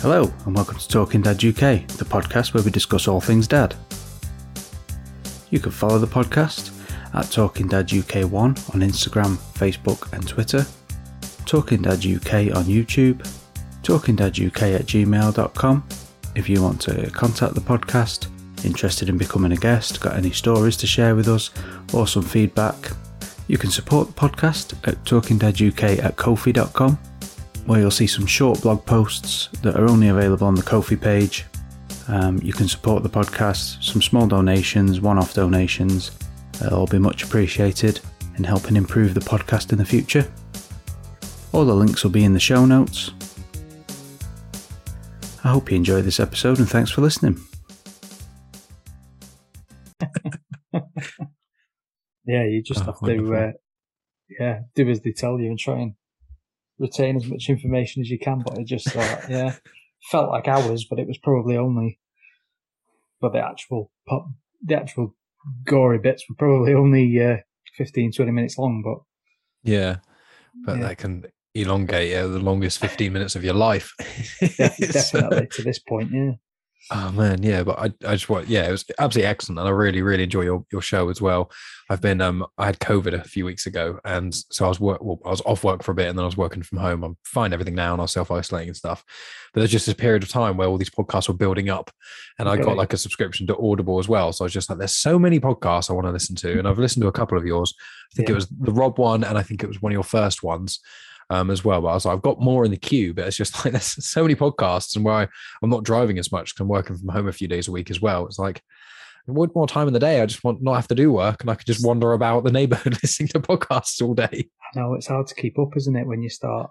Hello, and welcome to Talking Dad UK, the podcast where we discuss all things dad. You can follow the podcast at Talking Dad UK1 on Instagram, Facebook, and Twitter, Talking Dad UK on YouTube, Talking Dad UK at gmail.com. If you want to contact the podcast, interested in becoming a guest, got any stories to share with us, or some feedback, you can support the podcast at Talking Dad UK at kofi.com where you'll see some short blog posts that are only available on the Ko-fi page. Um, you can support the podcast, some small donations, one off donations. It'll be much appreciated in helping improve the podcast in the future. All the links will be in the show notes. I hope you enjoyed this episode and thanks for listening. Yeah, you just Oh, have wonderful. to, uh, yeah, do as they tell you and try and retain as much information as you can. But it just, uh, yeah, felt like hours, but it was probably only, but the actual, pop, the actual gory bits were probably only uh, 15, 20 minutes long. But Yeah, but Yeah. that can elongate yeah, the longest 15 minutes of your life. uh, definitely to this point, yeah. Oh man, yeah, but I, I just want, yeah, it was absolutely excellent, and I really, really enjoy your, your show as well. I've been, um, I had COVID a few weeks ago, and so I was work, well, I was off work for a bit, and then I was working from home. I'm fine, everything now, and I was self isolating and stuff. But there's just this period of time where all these podcasts were building up, and I got like a subscription to Audible as well. So I was just like, there's so many podcasts I want to listen to, and I've listened to a couple of yours. I think Yeah. it was the Rob one, and I think it was one of your first ones. Um, as well, but I was like, I've got more in the queue, but it's just like there's so many podcasts, and where I, I'm not driving as much because I'm working from home a few days a week as well. It's like I want more time in the day. I just want not have to do work and I could just wander about the neighborhood listening to podcasts all day. I know it's hard to keep up, isn't it, when you start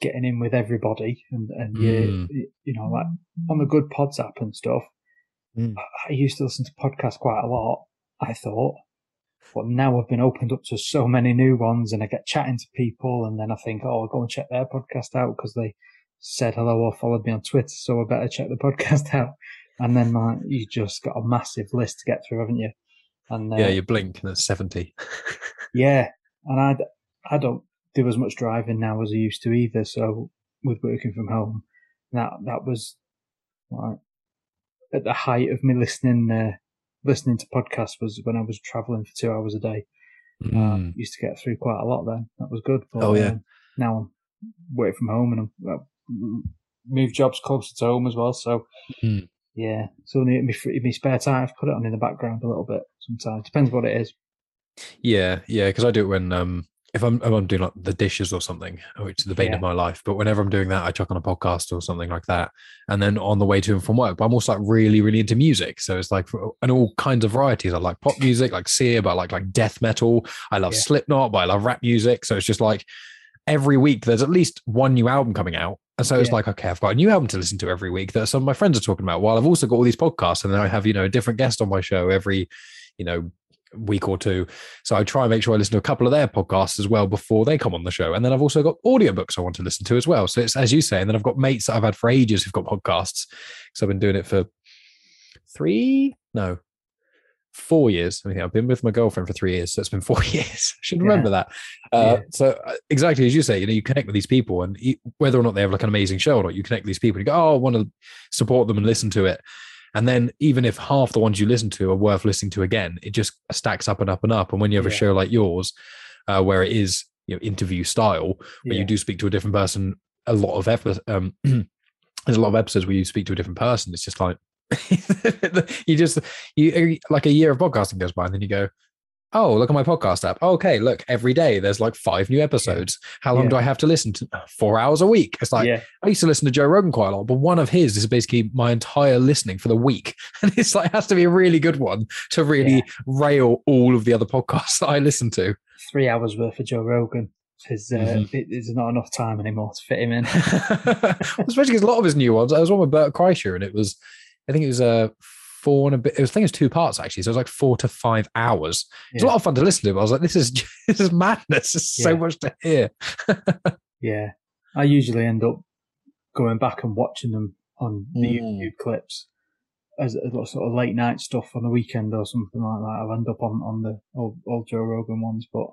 getting in with everybody and, and you, Mm. you know, like on the Goodpods app and stuff. Mm. I used to listen to podcasts quite a lot, I thought. But now I've been opened up to so many new ones and I get chatting to people and then I think, oh, I'll go and check their podcast out because they said hello or followed me on Twitter. So I better check the podcast out. And then like, you just got a massive list to get through, haven't you? And uh, Yeah, you blink and it's 70. yeah, and I, I don't do as much driving now as I used to either. So with working from home, that that was like at the height of me listening uh, listening to podcasts was when I was traveling for two hours a day. Uh, Mm. used to get through quite a lot then. That was good. But, Oh, yeah. um, now I'm working from home and I'm moved jobs closer to home as well. So Mm. yeah, so in my, in my spare time, I've put it on in the background a little bit. Sometimes depends what it is. Yeah, yeah, because I do it when um if I'm if I'm doing like the dishes or something, which is the bane Yeah. of my life. But whenever I'm doing that, I chuck on a podcast or something like that, and then on the way to and from work. But I'm also like really, really into music, so it's like and all kinds of varieties. I like pop music, like Sia, but I like like death metal. I love Yeah. Slipknot, but I love rap music. So it's just like every week there's at least one new album coming out. And so it's Yeah. like, okay, I've got a new album to listen to every week that some of my friends are talking about. While I've also got all these podcasts, and then I have you know a different guest on my show every, you know, week or two. So I try and make sure I listen to a couple of their podcasts as well before they come on the show. And then I've also got audiobooks I want to listen to as well. So it's as you say, and then I've got mates that I've had for ages who've got podcasts. because I've been doing it for three, no, four years. I mean, I've been with my girlfriend for three years, so it's been four years. I should Yeah. remember that. Uh, Yeah. So uh, exactly as you say, you know, you connect with these people, and you, whether or not they have like an amazing show or not, you connect with these people. And you go, oh, I want to support them and listen to it. And then even if half the ones you listen to are worth listening to again, it just stacks up and up and up. And when you have a Yeah. show like yours, uh, where it is you know interview style, where Yeah. you do speak to a different person, a lot of effort. Um, there's a lot of episodes where you speak to a different person. It's just like you just you like a year of podcasting goes by, and then you go, oh, look at my podcast app. Okay, look, every day there's like five new episodes. How long Yeah. do I have to listen to? Four hours a week. It's like yeah, I used to listen to Joe Rogan quite a lot, but one of his is basically my entire listening for the week. And it's like, it has to be a really good one to really Yeah. rail all of the other podcasts that I listen to. three hours worth of Joe Rogan. Is uh, Mhm. it, it's not enough time anymore to fit him in. Especially because a lot of his new ones, I was one with Bert Kreischer and it was, I think it was uh, four and a bit, it was, I think it was two parts actually. So it was like four to five hours. It's a lot of fun to listen to, but I was like, this is, this is madness. There's so much to hear. Yeah, I usually end up going back and watching them on the Mm. YouTube clips as a lot sort of late night stuff on the weekend or something like that. I'll end up on on the old, old Joe Rogan ones, but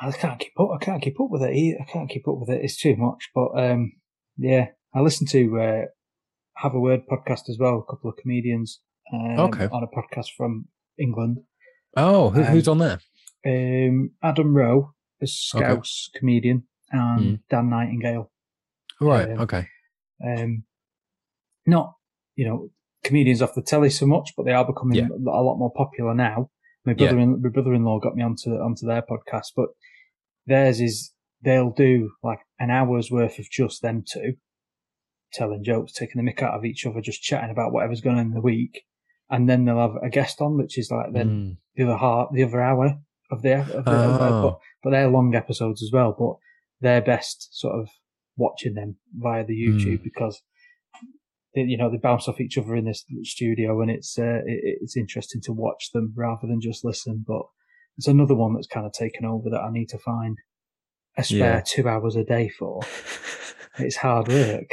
I can't keep up. I can't keep up with it. Either. I can't keep up with it. It's too much. But um, yeah, I listen to uh, Have a Word podcast as well. A couple of comedians um, Okay. on a podcast from England. Oh, who, who's on there? Um, Adam Rowe, a Scouse comedian, and Mm. Dan Nightingale. Right. um, okay. Um, not you know comedians off the telly so much, but they are becoming Yeah. a lot more popular now. My Yeah. brother, in, my brother-in-law got me onto onto their podcast, but theirs is they'll do like an hour's worth of just them two telling jokes, taking the mick out of each other, just chatting about whatever's going on in the week, and then they'll have a guest on, which is like then Mm. the other half, the other hour of the, of the Oh. but, but they're long episodes as well. But they're best sort of watching them via the YouTube Mm. because they, you know they bounce off each other in this studio, and it's uh, it, it's interesting to watch them rather than just listen. But it's another one that's kind of taken over that I need to find a spare Yeah. two hours a day for. It's hard work.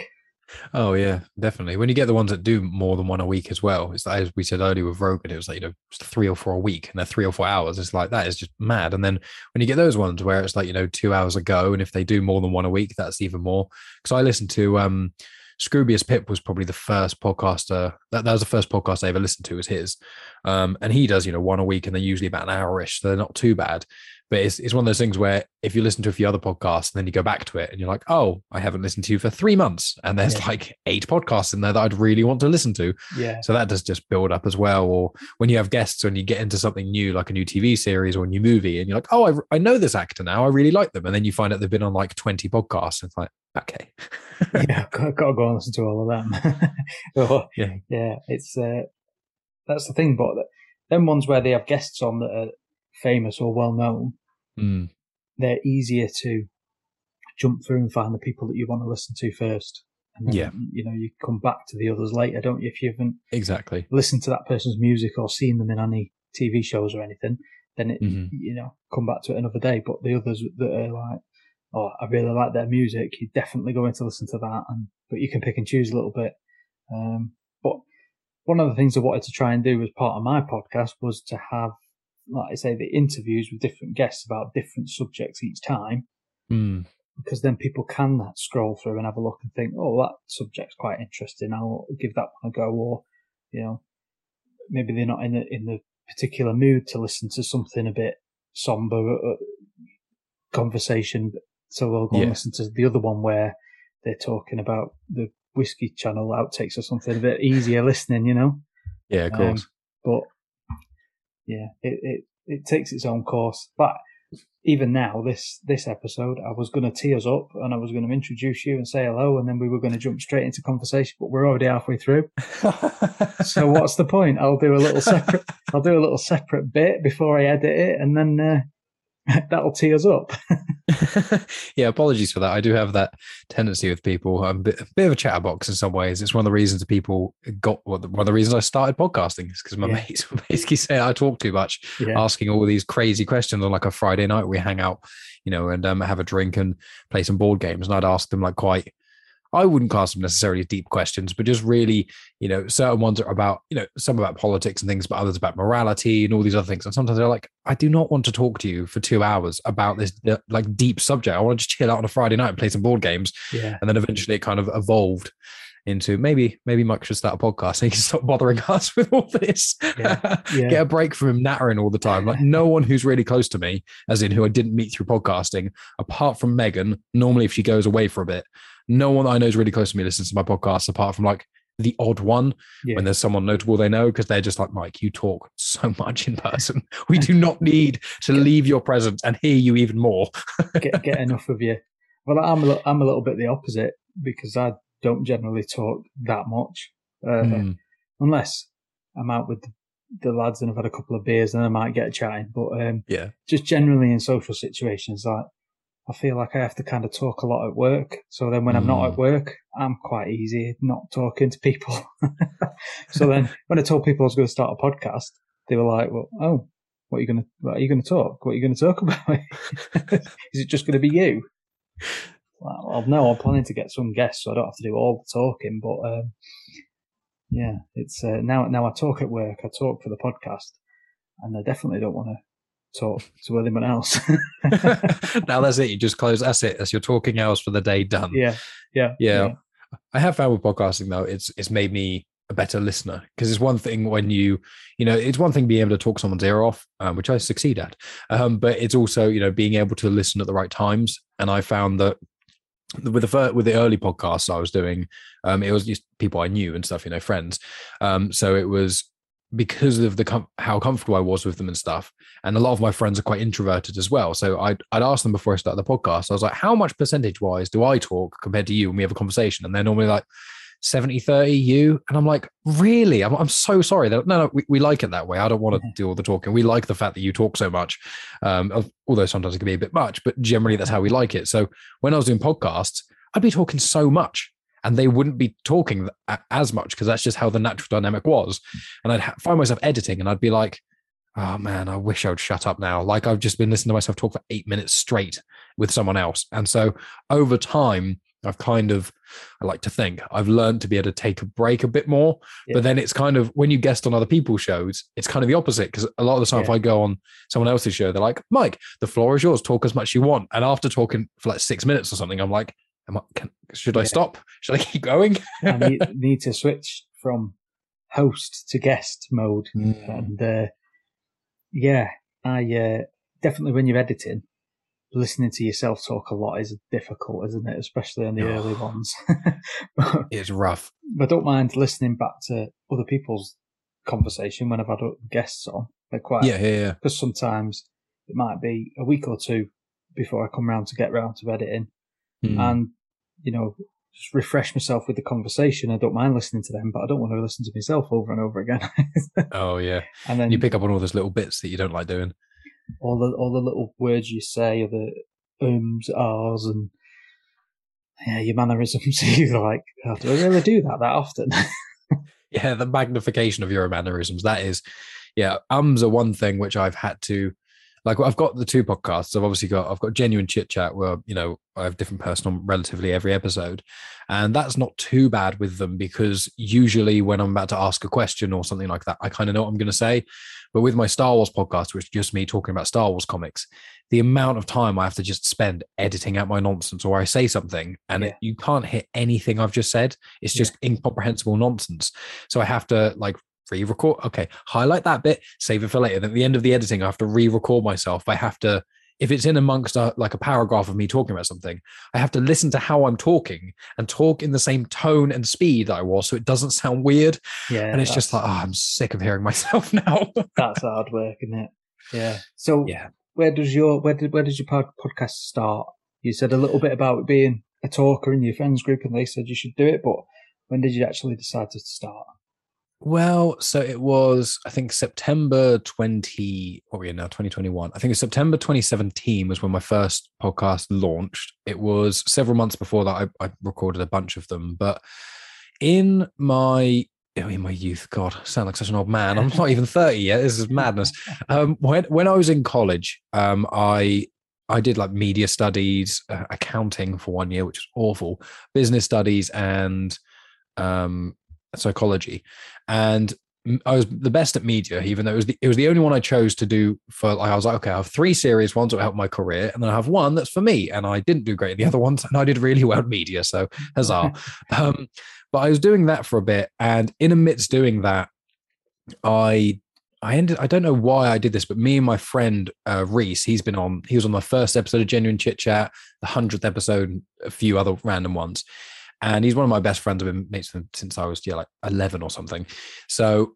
Oh yeah, definitely. When you get the ones that do more than one a week as well, it's like, as we said earlier with Rogan, it was like you know three or four a week, and they're three or four hours. It's like that is just mad. And then when you get those ones where it's like you know two hours ago, and if they do more than one a week, that's even more. Because I listened to um, Scroobius Pip was probably the first podcaster that, that was the first podcast I ever listened to was his, um, and he does you know one a week, and they're usually about an hour-ish, so they're not too bad. But it's, it's one of those things where if you listen to a few other podcasts and then you go back to it and you're like, oh, I haven't listened to you for three months. And there's Yeah. like eight podcasts in there that I'd really want to listen to. Yeah, So that does just build up as well. Or when you have guests and you get into something new, like a new TV series or a new movie, and you're like, oh, I, I know this actor now. I really like them. And then you find out they've been on like 20 podcasts. And it's like, okay. yeah, I've got, got to go and listen to all of them. But, Yeah. yeah, it's uh, that's the thing. But them ones where they have guests on that are famous or well known, Mm, they're easier to jump through and find the people that you want to listen to first. And then, Yeah. you know, you come back to the others later, don't you? If you haven't exactly. listened to that person's music or seen them in any TV shows or anything, then it, Mhm. you know, come back to it another day. But the others that are like, oh, I really like their music, you're definitely going to listen to that. And but you can pick and choose a little bit. Um, but one of the things I wanted to try and do as part of my podcast was to have, like I say, the interviews with different guests about different subjects each time Mm, because then people can scroll through and have a look and think, oh, that subject's quite interesting. I'll give that one a go. Or, you know, maybe they're not in the, in the particular mood to listen to something a bit somber uh, conversation. So they'll go and listen to the other one where they're talking about the whiskey channel outtakes or something a bit easier listening, you know? yeah, of Um, course. but yeah, it, it, it takes its own course. But even now, this this episode, I was going to tee us up and I was going to introduce you and say hello, and then we were going to jump straight into conversation. But we're already halfway through. So what's the point? I'll do a little separate. I'll do a little separate bit before I edit it, and then uh, that'll tee us up. yeah, apologies for that. I do have that tendency with people. I'm a bit, a bit of a chatterbox in some ways. It's one of the reasons that people got one of the reasons I started podcasting is because my Yeah. mates were basically say I talk too much, Yeah, asking all these crazy questions on like a Friday night. We hang out, you know, and um, have a drink and play some board games. And I'd ask them like quite. I wouldn't class them necessarily as deep questions, but just really, you know, certain ones are about, you know, some about politics and things, but others about morality and all these other things. And sometimes they're like, I do not want to talk to you for two hours about this like deep subject. I want to just chill out on a Friday night and play some board games. yeah, And then eventually it kind of evolved into maybe, maybe Mike should start a podcast and he can stop bothering us with all this. Yeah. yeah. Get a break from him nattering all the time. Like no one who's really close to me, as in who I didn't meet through podcasting, apart from Megan, normally if she goes away for a bit, no one that I know is really close to me listens to my podcast apart from like the odd one yeah. when there's someone notable they know because they're just like Mike, you talk so much in person. We do not need to leave your presence and hear you even more. get get enough of you. Well, I'm a, I'm a little bit the opposite because I don't generally talk that much, uh, Mm, unless I'm out with the, the lads and I've had a couple of beers, and I might get chatting. But um, yeah. just generally in social situations, like I feel like I have to kind of talk a lot at work. So then when I'm not at work, I'm quite easy not talking to people. so then when I told people I was going to start a podcast, they were like, "Well, oh." What are you gonna? What are you gonna talk? What are you gonna talk about? Is it just gonna be you? No, I'm planning to get some guests, so I don't have to do all the talking. But um, yeah, it's uh, now. Now I talk at work. I talk for the podcast, and I definitely don't want to talk to anyone else. now that's it. You just close. That's it. That's your talking hours for the day done. yeah, yeah, Yeah. I have found with podcasting though, it's it's made me a better listener because it's one thing when you you know it's one thing being able to talk someone's ear off um, which i succeed at um, but it's also you know being able to listen at the right times and i found that with the first, with the early podcasts I was doing, um, it was just people I knew and stuff, you know, friends. Um, so it was because of the com- how comfortable I was with them and stuff. And a lot of my friends are quite introverted as well. So I'd, I'd ask them before I start the podcast, I was like, how much percentage wise do I talk compared to you when we have a conversation? And they're normally like 70, 30, you. And I'm like, really? I'm, I'm so sorry. That, no, no, we, we like it that way. I don't want to do all the talking. We like the fact that you talk so much. Um, although sometimes it can be a bit much, but generally that's how we like it. So when I was doing podcasts, I'd be talking so much and they wouldn't be talking as much because that's just how the natural dynamic was. And I'd find myself editing and I'd be like, oh man, I wish I would shut up now. Like I've just been listening to myself talk for eight minutes straight with someone else. And so over time, I've kind of, I like to think, I've learned to be able to take a break a bit more. Yeah. But then it's kind of when you guest on other people's shows, it's kind of the opposite. Because a lot of the time, yeah. if I go on someone else's show, they're like, Mike, the floor is yours. Talk as much as you want. And after talking for like six minutes or something, I'm like, I, can, should I stop? Should I keep going? I need, need, to switch from host to guest mode. Mm. And uh, yeah, I uh, definitely when you're editing, listening to yourself talk a lot is difficult, isn't it? Especially on the oh, early ones. it's rough. But I don't mind listening back to other people's conversation when I've had guests on. They're quite yeah, yeah, yeah. Because sometimes it might be a week or two before I come round to get round to editing, mm. and you know just refresh myself with the conversation. I don't mind listening to them, but I don't want to listen to myself over and over again. oh yeah, and then you pick up on all those little bits that you don't like doing. All the all the little words you say, or the ums, ahs, and yeah, your mannerisms. You're like, oh, do I really do that that often? yeah, the magnification of your mannerisms. That is, yeah, ums are one thing which I've had to like I've got the two podcasts. I've obviously got I've got genuine chit chat where you know I have different personal relatively every episode, and that's not too bad with them because usually when I'm about to ask a question or something like that, I kind of know what I'm going to say. But with my Star Wars podcast, which is just me talking about Star Wars comics, the amount of time I have to just spend editing out my nonsense or I say something and yeah. it, you can't hit anything I've just said. It's just yeah. incomprehensible nonsense. So I have to like re-record. Okay, highlight that bit, save it for later. Then at the end of the editing, I have to re-record myself. I have to, if it's in amongst a, like a paragraph of me talking about something, I have to listen to how I'm talking and talk in the same tone and speed that I was, so it doesn't sound weird. Yeah, and it's just like, oh, I'm sick of hearing myself now. that's hard work, isn't it? Yeah. So yeah, where does your where did where does your podcast start? You said a little bit about being a talker in your friends group, and they said you should do it, but when did you actually decide to start? Well, so it was, I think September 20, what are we in now, 2021? I think it was September 2017 was when my first podcast launched. It was several months before that I, I recorded a bunch of them. But in my oh, in my youth, God, I sound like such an old man. I'm not even 30 yet. This is madness. Um, when when I was in college, um, I I did like media studies, uh, accounting for one year, which was awful, business studies, and um, psychology, and I was the best at media, even though it was the, it was the only one I chose to do for. Like, I was like, okay, I have three series, ones that help my career, and then I have one that's for me. And I didn't do great in the other ones, and I did really well at media. So huzzah! um, but I was doing that for a bit, and in amidst doing that, I I ended. I don't know why I did this, but me and my friend uh, Reese, he's been on. He was on my first episode of Genuine Chit Chat, the hundredth episode, a few other random ones and he's one of my best friends. I've been mates with him since I was yeah like eleven or something. So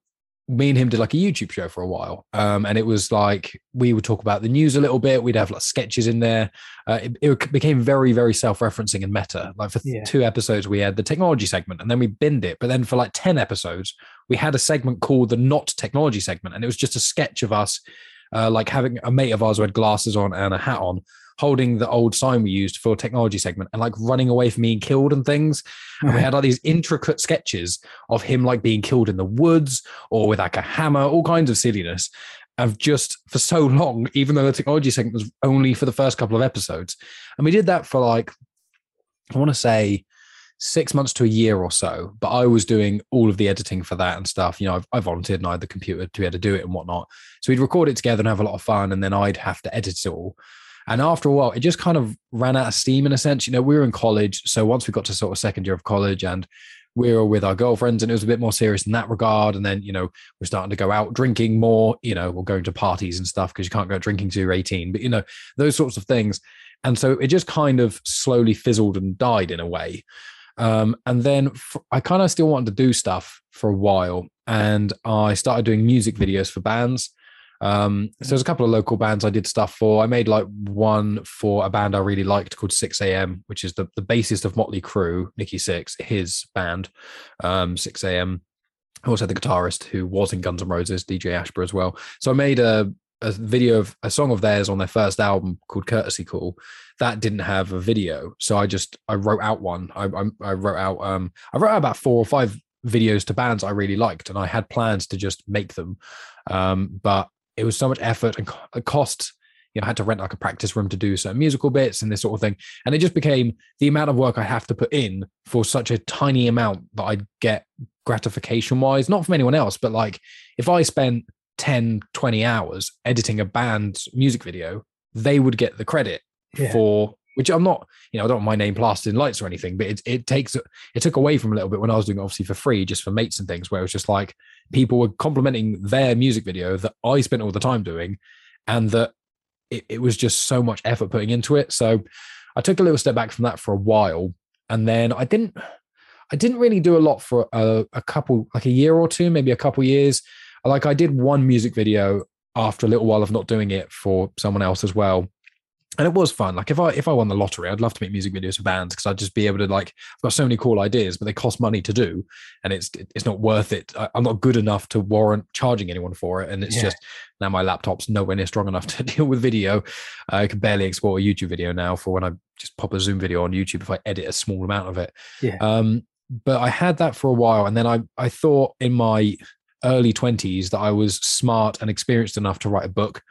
me and him did like a YouTube show for a while, um, and it was like we would talk about the news a little bit. We'd have like sketches in there. Uh, it, it, became very very self referencing and meta. Like for yeah. two episodes, we had the technology segment, and then we binned it. But then for like ten episodes, we had a segment called the not technology segment, and it was just a sketch of us. Uh, like having a mate of ours who had glasses on and a hat on, holding the old sign we used for technology segment and like running away from being killed and things. And we had like these intricate sketches of him like being killed in the woods or with like a hammer, all kinds of silliness. Of just for so long, even though the technology segment was only for the first couple of episodes. And we did that for like, I want to say six months to a year or so. But I was doing all of the editing for that and stuff. You know, I've, I volunteered and I had the computer to be able to do it and whatnot. So we'd record it together and have a lot of fun. And then I'd have to edit it all. And after a while, it just kind of ran out of steam in a sense. You know, we were in college. So once we got to sort of second year of college and we were with our girlfriends and it was a bit more serious in that regard. And then, you know, we're starting to go out drinking more, you know, we're going to parties and stuff because you can't go drinking till you're 18, but, you know, those sorts of things. And so it just kind of slowly fizzled and died in a way. Um, and then I kind of still wanted to do stuff for a while. And I started doing music videos for bands. Um, so there's a couple of local bands I did stuff for. I made like one for a band I really liked called Sixx:A.M., which is the, the bassist of Motley Crue, Nikki Sixx, his band, um, Sixx:A.M. Also had the guitarist who was in Guns N' Roses, DJ Ashba as well. So I made a, a video of a song of theirs on their first album called Courtesy Call. That didn't have a video, so I just I wrote out one. I I, I wrote out um I wrote out about four or five videos to bands I really liked, and I had plans to just make them. Um, but it was so much effort and uh, cost. You know, I had to rent like a practice room to do certain musical bits and this sort of thing. And it just became the amount of work I have to put in for such a tiny amount that I'd get gratification wise, not from anyone else, but like if I spent 10, 20 hours editing a band's music video, they would get the credit Yeah. for which I'm not, you know, I don't want my name plastered in lights or anything, but it it takes it took away from a little bit when I was doing it obviously for free, just for mates and things, where it was just like people were complimenting their music video that I spent all the time doing, and that it, it was just so much effort putting into it. So I took a little step back from that for a while, and then I didn't I didn't really do a lot for a, a couple like a year or two, maybe a couple years. Like I did one music video after a little while of not doing it for someone else as well and it was fun. Like if I if I won the lottery, I'd love to make music videos for bands because I'd just be able to like I've got so many cool ideas, but they cost money to do, and it's it's not worth it. I, I'm not good enough to warrant charging anyone for it, and it's Yeah. just now my laptop's nowhere near strong enough to deal with video. I can barely export a YouTube video now for when I just pop a Zoom video on YouTube if I edit a small amount of it. Yeah. Um, but I had that for a while, and then I I thought in my early 20s that I was smart and experienced enough to write a book.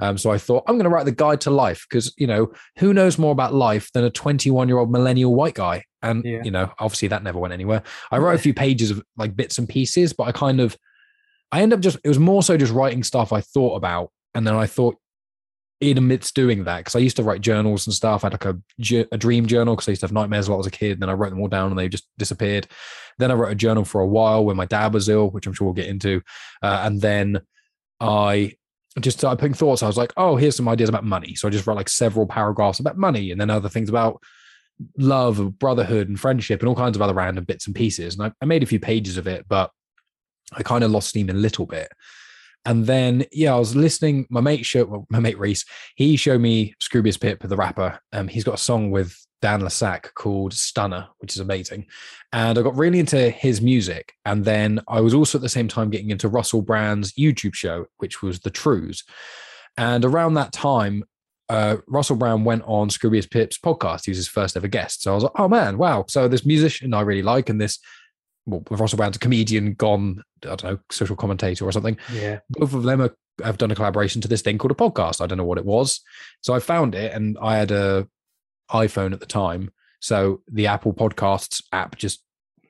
Um, so I thought I'm going to write the guide to life because you know who knows more about life than a 21 year old millennial white guy, and Yeah. you know obviously that never went anywhere. I wrote a few pages of like bits and pieces, but I kind of I end up just it was more so just writing stuff I thought about, and then I thought in amidst doing that because I used to write journals and stuff. I had like a, a dream journal because I used to have nightmares a lot as a kid. And then I wrote them all down and they just disappeared. Then I wrote a journal for a while when my dad was ill, which I'm sure we'll get into. Uh, and then I just started putting thoughts. I was like, oh, here's some ideas about money. So I just wrote like several paragraphs about money and then other things about love brotherhood and friendship and all kinds of other random bits and pieces. And I, I made a few pages of it, but I kind of lost steam a little bit. And then, yeah, I was listening. My mate showed my mate Reese. He showed me Scroobius Pip, the rapper. Um, he's got a song with Dan le Sac called "Stunner," which is amazing. And I got really into his music. And then I was also at the same time getting into Russell Brand's YouTube show, which was The Trews. And around that time, uh, Russell Brand went on Scroobius Pip's podcast. He was his first ever guest. So I was like, oh man, wow. So this musician I really like, and this well, Russell Brand's a comedian gone, I don't know, social commentator or something. Yeah. Both of them are, have done a collaboration to this thing called a podcast. I don't know what it was. So I found it and I had a iPhone at the time. So the Apple Podcasts app just,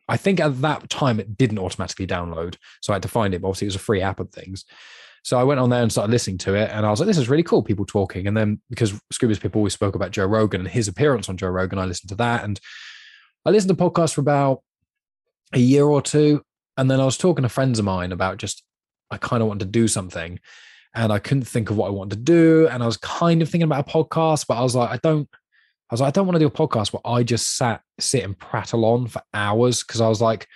I think at that time it didn't automatically download. So I had to find it. But obviously it was a free app and things. So I went on there and started listening to it, and I was like, "This is really cool." People talking, and then because Scroobius Pip always spoke about Joe Rogan and his appearance on Joe Rogan, I listened to that, and I listened to podcasts for about a year or two, and then I was talking to friends of mine about just I kind of wanted to do something, and I couldn't think of what I wanted to do, and I was kind of thinking about a podcast, but I was like, I don't. I was like, I don't want to do a podcast where I just sat, sit and prattle on for hours because I was like,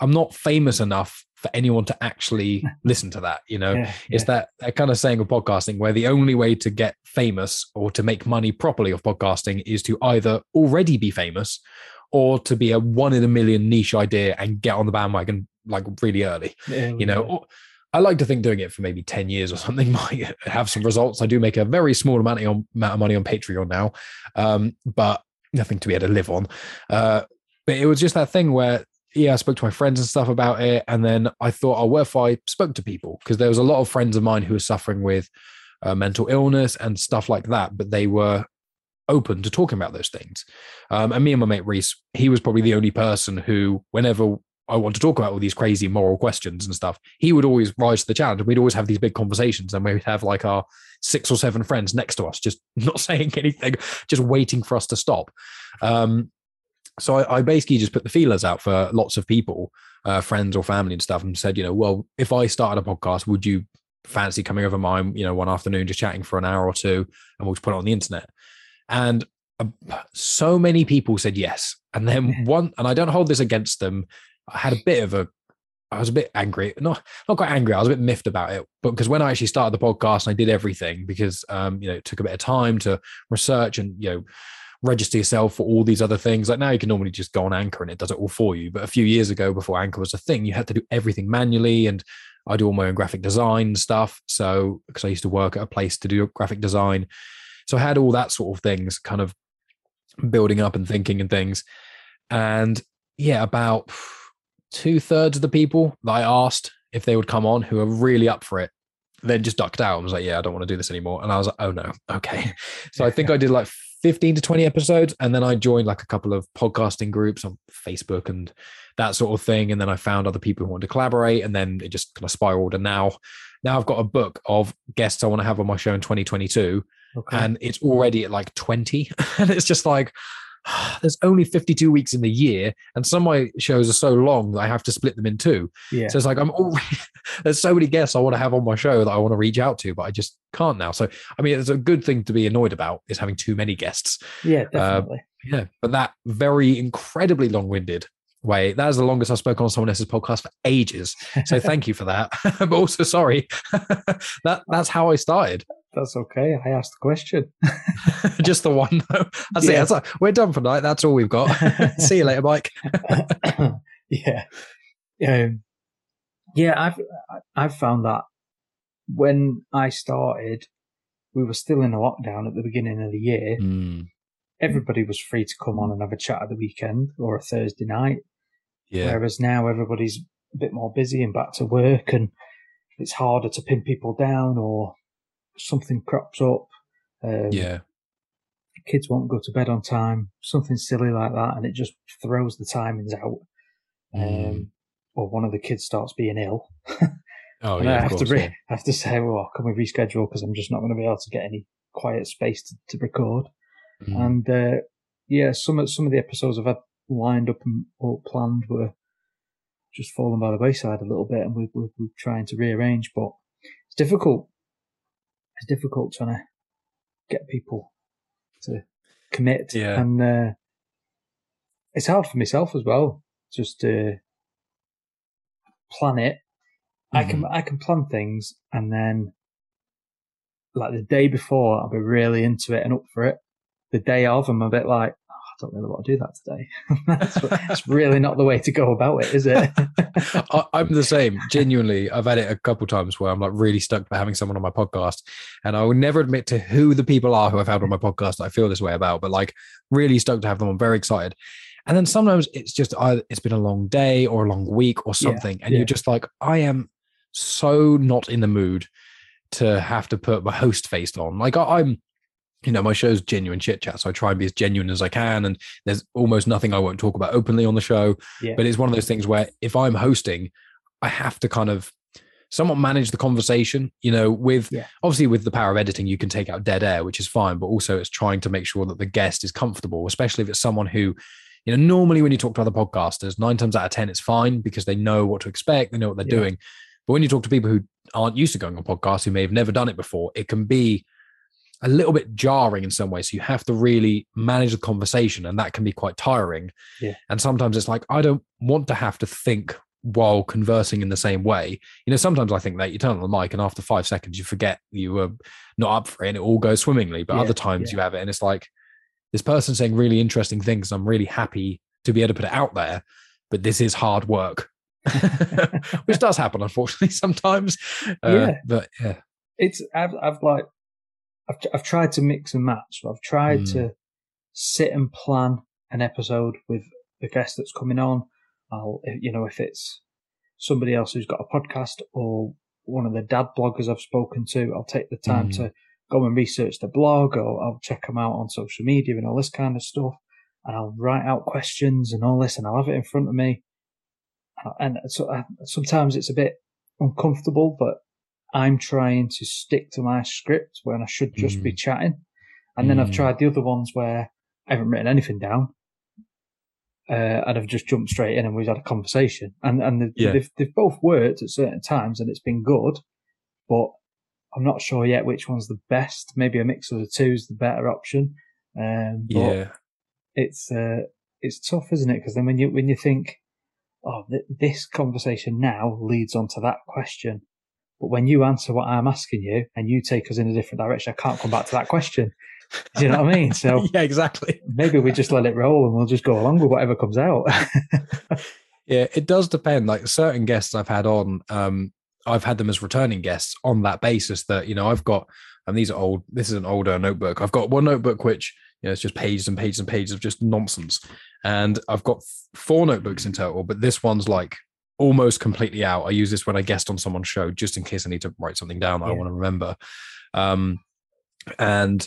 I'm not famous enough for anyone to actually listen to that. You know, yeah, it's yeah. that, that kind of saying of podcasting where the only way to get famous or to make money properly of podcasting is to either already be famous or to be a one in a million niche idea and get on the bandwagon like really early. Yeah, You know, or- I like to think doing it for maybe 10 years or something might have some results. I do make a very small amount of, amount of money on Patreon now, um, but nothing to be able to live on. Uh, but it was just that thing where yeah, I spoke to my friends and stuff about it. And then I thought, oh, what if I spoke to people? Because there was a lot of friends of mine who were suffering with uh, mental illness and stuff like that, but they were open to talking about those things. Um, and me and my mate Reese, he was probably the only person who, whenever I want to talk about all these crazy moral questions and stuff. He would always rise to the challenge. We'd always have these big conversations, and we'd have like our six or seven friends next to us, just not saying anything, just waiting for us to stop. Um, so I, I, basically just put the feelers out for lots of people, uh, friends or family and stuff, and said, you know, well, if I started a podcast, would you fancy coming over mine, you know, one afternoon, just chatting for an hour or two, and we'll just put it on the internet? And uh, so many people said yes. And then one, and I don't hold this against them. I had a bit of a, I was a bit angry, not not quite angry. I was a bit miffed about it, but because when I actually started the podcast and I did everything because um, you know it took a bit of time to research and you know register yourself for all these other things. Like now you can normally just go on Anchor and it does it all for you. But a few years ago, before Anchor was a thing, you had to do everything manually. And I do all my own graphic design stuff. So because I used to work at a place to do graphic design. So I had all that sort of things kind of building up and thinking and things. And yeah, about two thirds of the people that I asked if they would come on who are really up for it then just ducked out I was like, yeah, I don't want to do this anymore. And I was like, oh no, okay. So I think I did like 15 to 20 episodes. And then I joined like a couple of podcasting groups on Facebook and that sort of thing. And then I found other people who wanted to collaborate. And then it just kind of spiraled. And now, now I've got a book of guests I want to have on my show in 2022. Okay. And it's already at like 20. and it's just like, there's only 52 weeks in the year and some of my shows are so long that i have to split them in two. Yeah. so it's like i'm already there's so many guests i want to have on my show that i want to reach out to but i just can't now. So i mean it's a good thing to be annoyed about is having too many guests. Yeah uh, definitely. uh, yeah but that very incredibly long-winded way that is the longest i've spoken on someone else's podcast for ages. So thank you for that. But also sorry that that's how i started that's okay. I asked the question. Just the one. That's yeah. it. That's like, we're done for night. That's all we've got. See you later, Mike. yeah. Um, yeah, I've I've found that when I started, we were still in a lockdown at the beginning of the year. Mm. Everybody was free to come on and have a chat at the weekend or a Thursday night. Yeah. Whereas now everybody's a bit more busy and back to work, and it's harder to pin people down or something crops up. Um, yeah. Kids won't go to bed on time, something silly like that, and it just throws the timings out. Mm. Um, or one of the kids starts being ill. oh, yeah. I have, course, to re- yeah. have to say, well, can we reschedule? Because I'm just not going to be able to get any quiet space to, to record. Mm. And uh, yeah, some of some of the episodes I've had lined up and or planned were just fallen by the wayside a little bit, and we, we, we're trying to rearrange. But it's difficult it's difficult trying to get people to commit. Yeah. And uh, it's hard for myself as well, just to plan it. Mm-hmm. I can mm-hmm. I can plan things and then like the day before I'll be really into it and up for it. The day of I'm a bit like, don't really want to do that today. that's, that's, really not the way to go about it, is it? I, am the same. Genuinely, I've had it a couple times where I'm like really stuck by having someone on my podcast, and I will never admit to who the people are who I've had on my podcast that I feel this way about, but like really stoked to have them. I'm very excited. And then sometimes it's just either it's been a long day or a long week or something, yeah, and yeah. you're just like, I am so not in the mood to have to put my host face on. Like I, I'm you know, my show's genuine chit chat. So I try and be as genuine as I can. And there's almost nothing I won't talk about openly on the show. Yeah. But it's one of those things where if I'm hosting, I have to kind of somewhat manage the conversation, you know, with yeah. obviously with the power of editing, you can take out dead air, which is fine. But also it's trying to make sure that the guest is comfortable, especially if it's someone who, you know, normally when you talk to other podcasters, nine times out of 10, it's fine because they know what to expect, they know what they're yeah. doing. But when you talk to people who aren't used to going on podcasts, who may have never done it before, it can be a little bit jarring in some ways. So you have to really manage the conversation, and that can be quite tiring. Yeah. And sometimes it's like, I don't want to have to think while conversing in the same way. You know, sometimes I think that you turn on the mic and after five seconds you forget you were not up for it and it all goes swimmingly. But yeah, other times yeah. you have it and it's like this person saying really interesting things. I'm really happy to be able to put it out there, but this is hard work. Which does happen, unfortunately, sometimes. Uh, yeah. But yeah. It's I've I've like I've, I've tried to mix and match. So I've tried mm. to sit and plan an episode with the guest that's coming on. I'll, you know, if it's somebody else who's got a podcast or one of the dad bloggers I've spoken to, I'll take the time mm. to go and research the blog or I'll check them out on social media and all this kind of stuff. And I'll write out questions and all this and I'll have it in front of me. and so uh, sometimes it's a bit uncomfortable, but I'm trying to stick to my script when I should just be Mm. chatting. And then I've Mm. tried the other ones where I haven't written anything down. Uh, and I've just jumped straight in and we've had a conversation and, and they've, Yeah. they've, they've both worked at certain times and it's been good, but I'm not sure yet which one's the best. Maybe a mix of the two is the better option. Um, but Yeah. it's, uh, it's tough, isn't it? Because then when you, when you think, oh, th- this conversation now leads on to that question. But when you answer what I'm asking you and you take us in a different direction, I can't come back to that question. Do you know what I mean? So yeah, exactly. maybe we just let it roll and we'll just go along with whatever comes out. Yeah, it does depend. Like certain guests I've had on, um, I've had them as returning guests on that basis that, you know, I've got, and these are old, this is an older notebook. I've got one notebook which, you know, it's just pages and pages and pages of just nonsense. And I've got four notebooks in total, but this one's like almost completely out. I use this when I guest on someone's show just in case I need to write something down that I want to remember. Um, and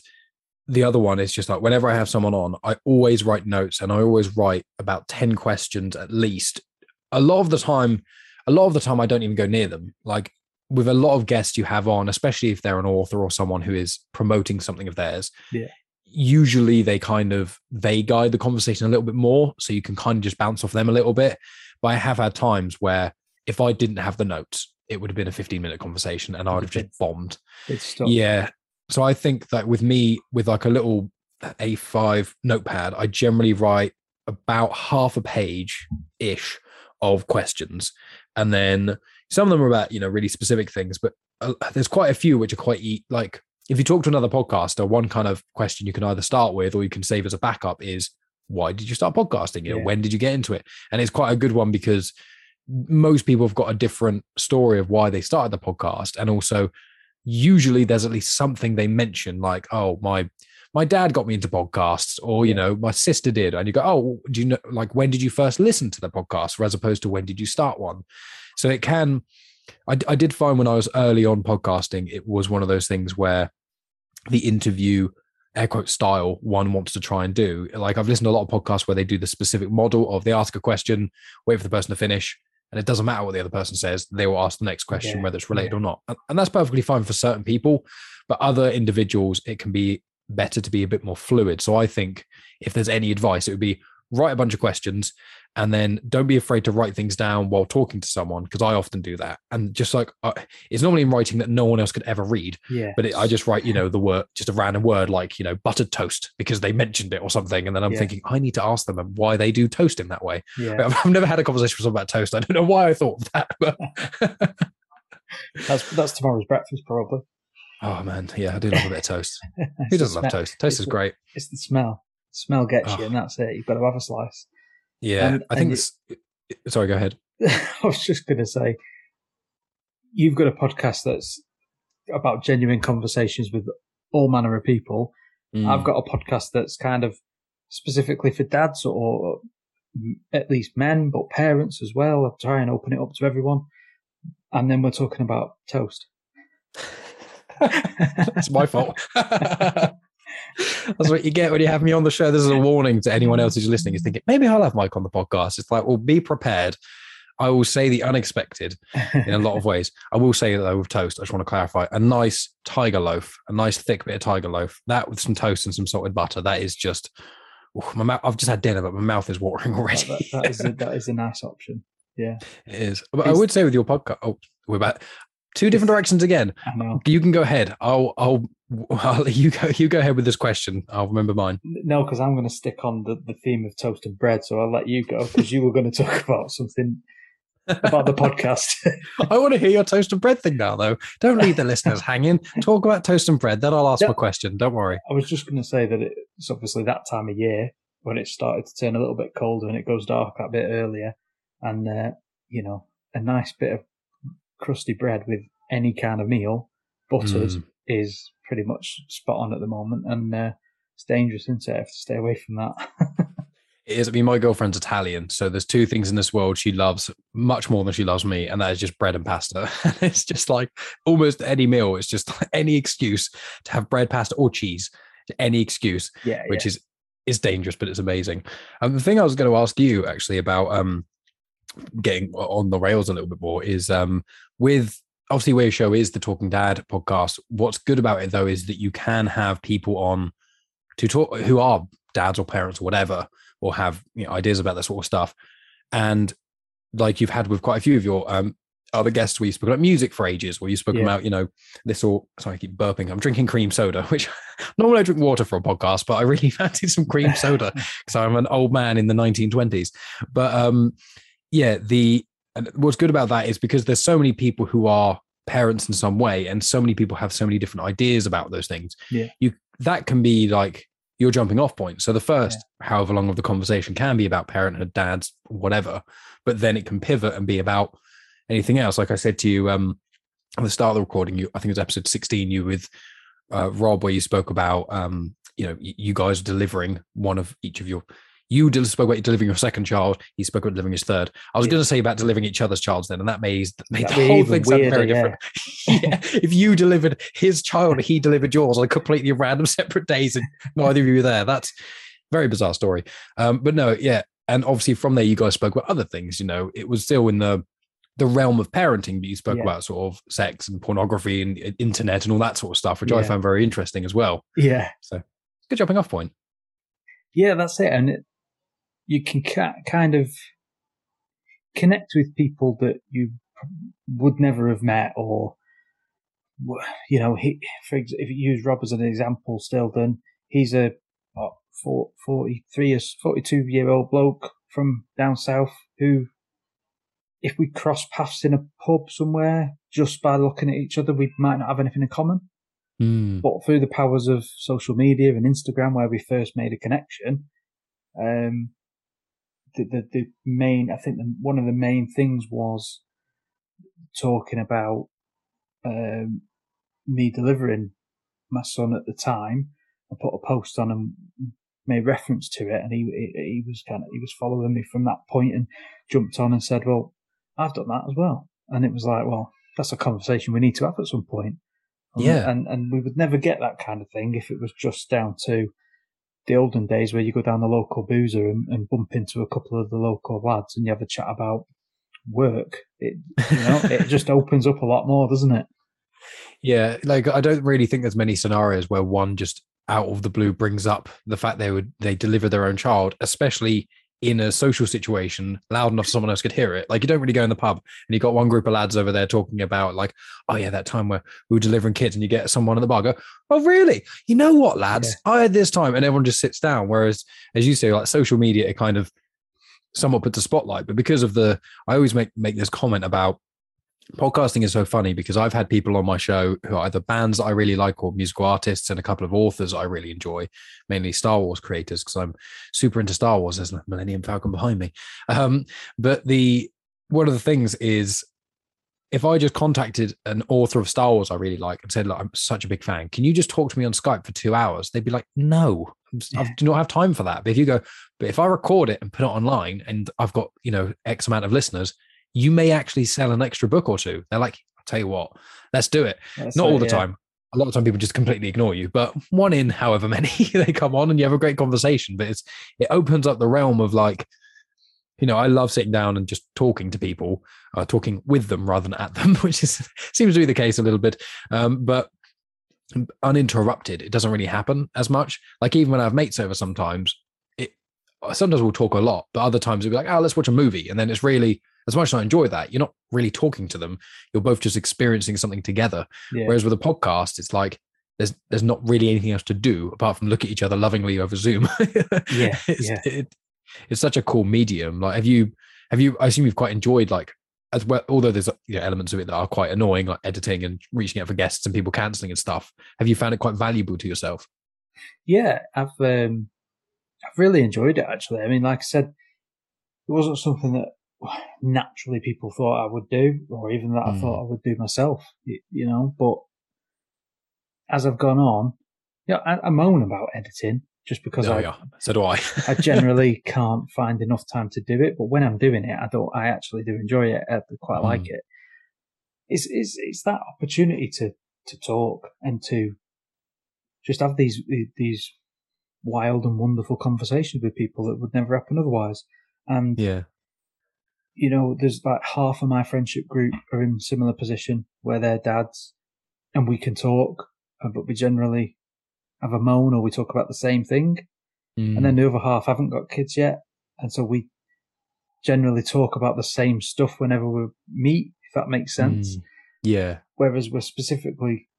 the other one is just like whenever I have someone on, I always write notes and I always write about 10 questions at least. A lot of the time, a lot of the time I don't even go near them. Like with a lot of guests you have on, especially if they're an author or someone who is promoting something of theirs. Yeah. Usually they kind of they guide the conversation a little bit more. So you can kind of just bounce off them a little bit. But I have had times where if I didn't have the notes, it would have been a 15 minute conversation and I would have just bombed. Yeah. So I think that with me, with like a little A5 notepad, I generally write about half a page ish of questions. And then some of them are about, you know, really specific things, but uh, there's quite a few which are quite e- like, if you talk to another podcaster, one kind of question you can either start with or you can save as a backup is, why did you start podcasting? You know, Yeah. when did you get into it? And it's quite a good one because most people have got a different story of why they started the podcast. And also, usually there's at least something they mention, like, oh, my my dad got me into podcasts, or you Yeah. know, my sister did. And you go, oh, do you know like when did you first listen to the podcast, as opposed to when did you start one? So it can I, I did find when I was early on podcasting, it was one of those things where the interview air quote style one wants to try and do. Like I've listened to a lot of podcasts where they do the specific model of they ask a question, wait for the person to finish, and it doesn't matter what the other person says, they will ask the next question, Yeah, whether it's related yeah. or not. And, and that's perfectly fine for certain people, but other individuals, it can be better to be a bit more fluid. So I think if there's any advice, it would be write a bunch of questions and then don't be afraid to write things down while talking to someone because I often do that. And just like uh, it's normally in writing that no one else could ever read, Yeah. but it, I just write, you know, the word, just a random word like, you know, buttered toast because they mentioned it or something. And then I'm Yeah. thinking, I need to ask them why they do toast in that way. yeah. I've, I've never had a conversation with someone about toast. I don't know why I thought of that. But That's that's tomorrow's breakfast probably. oh man, yeah, I do love a bit of toast. Who doesn't love toast? Toast it's is the- great. It's the smell. Smell gets Oh. you, and that's it. You've got to have a slice. Yeah, And- I think this. Sorry, go ahead. I was just going to say, you've got a podcast that's about genuine conversations with all manner of people. Mm. I've got a podcast that's kind of specifically for dads or at least men, but parents as well. I try and open it up to everyone. And then we're talking about toast. it's my fault. That's what you get when you have me on the show. This is a warning to anyone else who's listening. Is thinking maybe I'll have Mike on the podcast. It's like, well, be prepared. I will say the unexpected in a lot of ways. I will say though with toast, I just want to clarify: a nice tiger loaf, a nice thick bit of tiger loaf, that with some toast and some salted butter. That is just. my mouth, I've just had dinner, but my mouth is watering already. that, that, that is a, that is a nice option. Yeah, it is. But I would say with your podcast, oh, we're back two different directions again. You can go ahead. I'll, I'll, I'll you go, you go ahead with this question. I'll remember mine. No, because I'm going to stick on the, the theme of toast and bread, so I'll let you go because you were going to talk about something about the podcast. I want to hear your toast and bread thing now, though. Don't leave the listeners hanging. Talk about toast and bread. Then I'll ask Yeah. my question. Don't worry. I was just going to say that it's obviously that time of year when it started to turn a little bit colder and it goes dark that bit earlier, and uh, you know, a nice bit of crusty bread with any kind of meal, buttered, Mm. is pretty much spot on at the moment, and uh, it's dangerous, isn't it? I have to stay away from that. It is. I mean, my girlfriend's Italian, so there's two things in this world she loves much more than she loves me, and that is just bread and pasta. it's just like almost any meal. It's just any excuse to have bread, pasta, or cheese. Any excuse. yeah, which is is dangerous, but it's amazing. Um, the thing I was going to ask you actually about um, getting on the rails a little bit more is um, with obviously where your show is the Talking Dad podcast. What's good about it though is that you can have people on to talk who are dads or parents or whatever, or have you know, ideas about that sort of stuff. And like you've had with quite a few of your um, other guests, we spoke about music for ages, where you spoke Yeah. about, you know, this or sorry, I keep burping. I'm drinking cream soda, which normally I drink water for a podcast, but I really fancied some cream soda because I'm an old man in the 1920s. But um, yeah, the and what's good about that is because there's so many people who are parents in some way, and so many people have so many different ideas about those things. Yeah. you that can be like your jumping off point. So the first, however long of the conversation can be about parenthood, dads, whatever, but then it can pivot and be about anything else. Like I said to you um, at the start of the recording, you I think it was episode 16, you with uh, Rob, where you spoke about um, you know you guys delivering one of each of your. You spoke about delivering your second child. He spoke about delivering his third. I was Yeah. going to say about delivering each other's childs then, and that made made That'd the whole thing sound very different. yeah. If you delivered his child, he delivered yours on completely random separate days, and neither of you were there. That's very bizarre story. Um, but no, yeah, and obviously from there you guys spoke about other things. You know, it was still in the the realm of parenting, but you spoke Yeah. about sort of sex and pornography and uh, internet and all that sort of stuff, which I found very interesting as well. Yeah. So good jumping off point. Yeah, that's it. And it, you can ca- kind of connect with people that you would never have met or, you know, he, for ex- if you use Rob as an example still, then he's a what, four- 43 years, 42 year old bloke from down south who, if we cross paths in a pub somewhere, just by looking at each other, we might not have anything in common. Mm. But through the powers of social media and Instagram, where we first made a connection, um, the, the, the main, I think the, one of the main things was talking about, um, me delivering my son at the time. I put a post on and made reference to it and he, he, he was kind of, he was following me from that point and jumped on and said, well, I've done that as well. And it was like, well, that's a conversation we need to have at some point. And- Yeah. And, and we would never get that kind of thing if it was just down to the olden days where you go down the local boozer and, and bump into a couple of the local lads and you have a chat about work. It, you know, it just opens up a lot more, doesn't it? Yeah, like I don't really think there's many scenarios where one just out of the blue brings up the fact they would they deliver their own child, especially in a social situation loud enough so someone else could hear it. Like you don't really go in the pub and you got one group of lads over there talking about like, oh yeah, that time where we were delivering kids and you get someone at the bar go, oh really? You know what, lads? I had this time and everyone just sits down. Whereas as you say, like social media, it kind of somewhat puts a spotlight. But because of the I always make make this comment about podcasting is so funny because I've had people on my show who are either bands that I really like or musical artists and a couple of authors I really enjoy, mainly Star Wars creators because I'm super into Star Wars. There's a Millennium Falcon behind me. Um, but the one of the things is if I just contacted an author of Star Wars I really like and said, like, I'm such a big fan, can you just talk to me on Skype for two hours? They'd be like, no, I do not have time for that. But if you go, but if I record it and put it online and I've got, you know, X amount of listeners, you may actually sell an extra book or two. They're like, I'll tell you what, let's do it. That's Not all the yeah. time. A lot of time people just completely ignore you, but one in however many they come on and you have a great conversation. But it's it opens up the realm of like, you know, I love sitting down and just talking to people, uh, talking with them rather than at them, which is seems to be the case a little bit. Um, but uninterrupted, it doesn't really happen as much. Like even when I have mates over, sometimes it sometimes we'll talk a lot, but other times it'll be like, oh, let's watch a movie, and then it's really as much as I enjoy that, you're not really talking to them. You're both just experiencing something together. Yeah. Whereas with a podcast, it's like there's there's not really anything else to do apart from look at each other lovingly over Zoom. Yeah, it's, yeah. It, it's such a cool medium. Like, have you have you? I assume you've quite enjoyed like as well. Although there's you know, elements of it that are quite annoying, like editing and reaching out for guests and people cancelling and stuff. Have you found it quite valuable to yourself? Yeah, I've um, I've really enjoyed it actually. I mean, like I said, it wasn't something that naturally people thought I would do, or even that I Mm. thought I would do myself. You, you know, but as I've gone on, yeah, I, I moan about editing just because Oh, I yeah, so do I. I generally can't find enough time to do it. But when I'm doing it, I don't. I actually do enjoy it. I quite like Mm. it. It's it's it's that opportunity to to talk and to just have these these wild and wonderful conversations with people that would never happen otherwise. And yeah, you know, there's like half of my friendship group are in similar position where they're dads and we can talk, uh, but we generally have a moan or we talk about the same thing. Mm. And then the other half haven't got kids yet. And so we generally talk about the same stuff whenever we meet, if that makes sense. Mm. yeah, Whereas we're specifically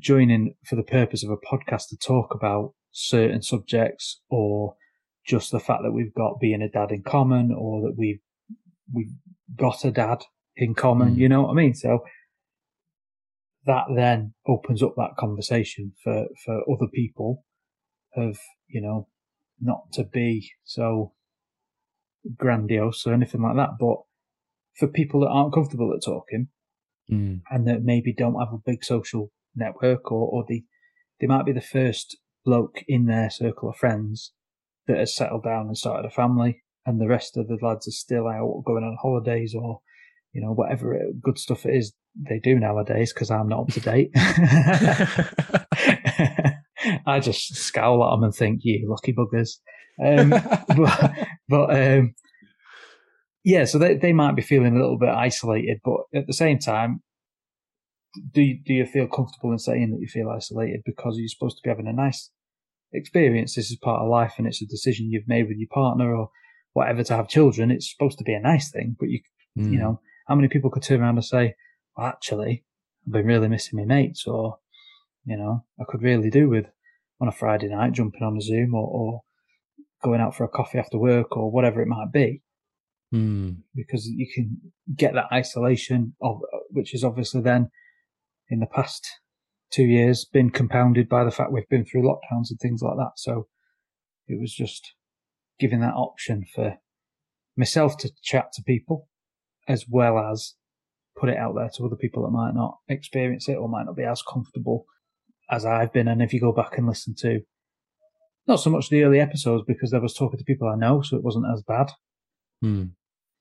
joining for the purpose of a podcast to talk about certain subjects or just the fact that we've got being a dad in common or that we've, we've got a dad in common. Mm. You know what I mean? So that then opens up that conversation for, for other people of, you know, not to be so grandiose or anything like that, but for people that aren't comfortable at talking Mm. and that maybe don't have a big social network or, or they, they might be the first bloke in their circle of friends that has settled down and started a family and the rest of the lads are still out going on holidays or, you know, whatever good stuff it is they do nowadays because I'm not up to date. I just scowl at them and think, you lucky buggers. Um, but, but um, yeah, so they, they might be feeling a little bit isolated, but at the same time, do you, do you feel comfortable in saying that you feel isolated because you're supposed to be having a nice experience? This is part of life, and it's a decision you've made with your partner or whatever to have children. It's supposed to be a nice thing, but you Mm. you know how many people could turn around and say, well, actually, I've been really missing my mates, or you know, I could really do with on a Friday night jumping on a Zoom or, or going out for a coffee after work or whatever it might be Mm. because you can get that isolation of which is obviously then in the past two years been compounded by the fact we've been through lockdowns and things like that. So it was just giving that option for myself to chat to people as well as put it out there to other people that might not experience it or might not be as comfortable as I've been. And if you go back and listen to not so much the early episodes because I was talking to people I know, so it wasn't as bad. Mm.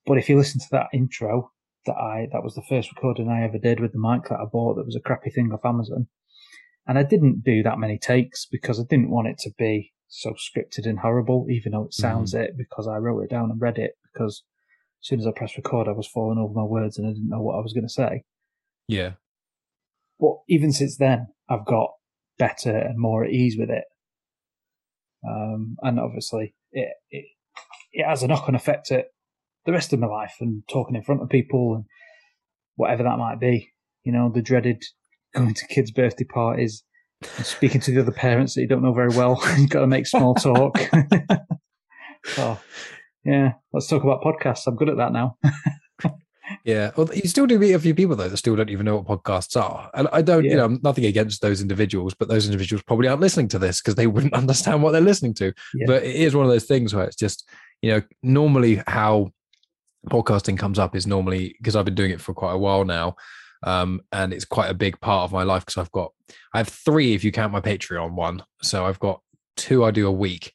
But if you listen to that intro that I, that was the first recording I ever did with the mic that I bought that was a crappy thing off Amazon. And I didn't do that many takes because I didn't want it to be so scripted and horrible, even though it sounds it because I wrote it down and read it because as soon as I pressed record, I was falling over my words and I didn't know what I was going to say. Yeah. But even since then, I've got better and more at ease with it. Um, and obviously, it, it it has a knock on effect at the rest of my life and talking in front of people and whatever that might be. You know, the dreaded going to kids' birthday parties speaking to the other parents that you don't know very well. You've got to make small talk. so, yeah, let's talk about podcasts. I'm good at that now. Yeah. Well, you still do meet a few people though that still don't even know what podcasts are. And I don't, you know, I'm nothing against those individuals, but those individuals probably aren't listening to this because they wouldn't understand what they're listening to. Yeah. But it is one of those things where it's just, you know, normally how podcasting comes up is normally because I've been doing it for quite a while now. Um, and it's quite a big part of my life because I've got, I have three if you count my Patreon one. So I've got two I do a week.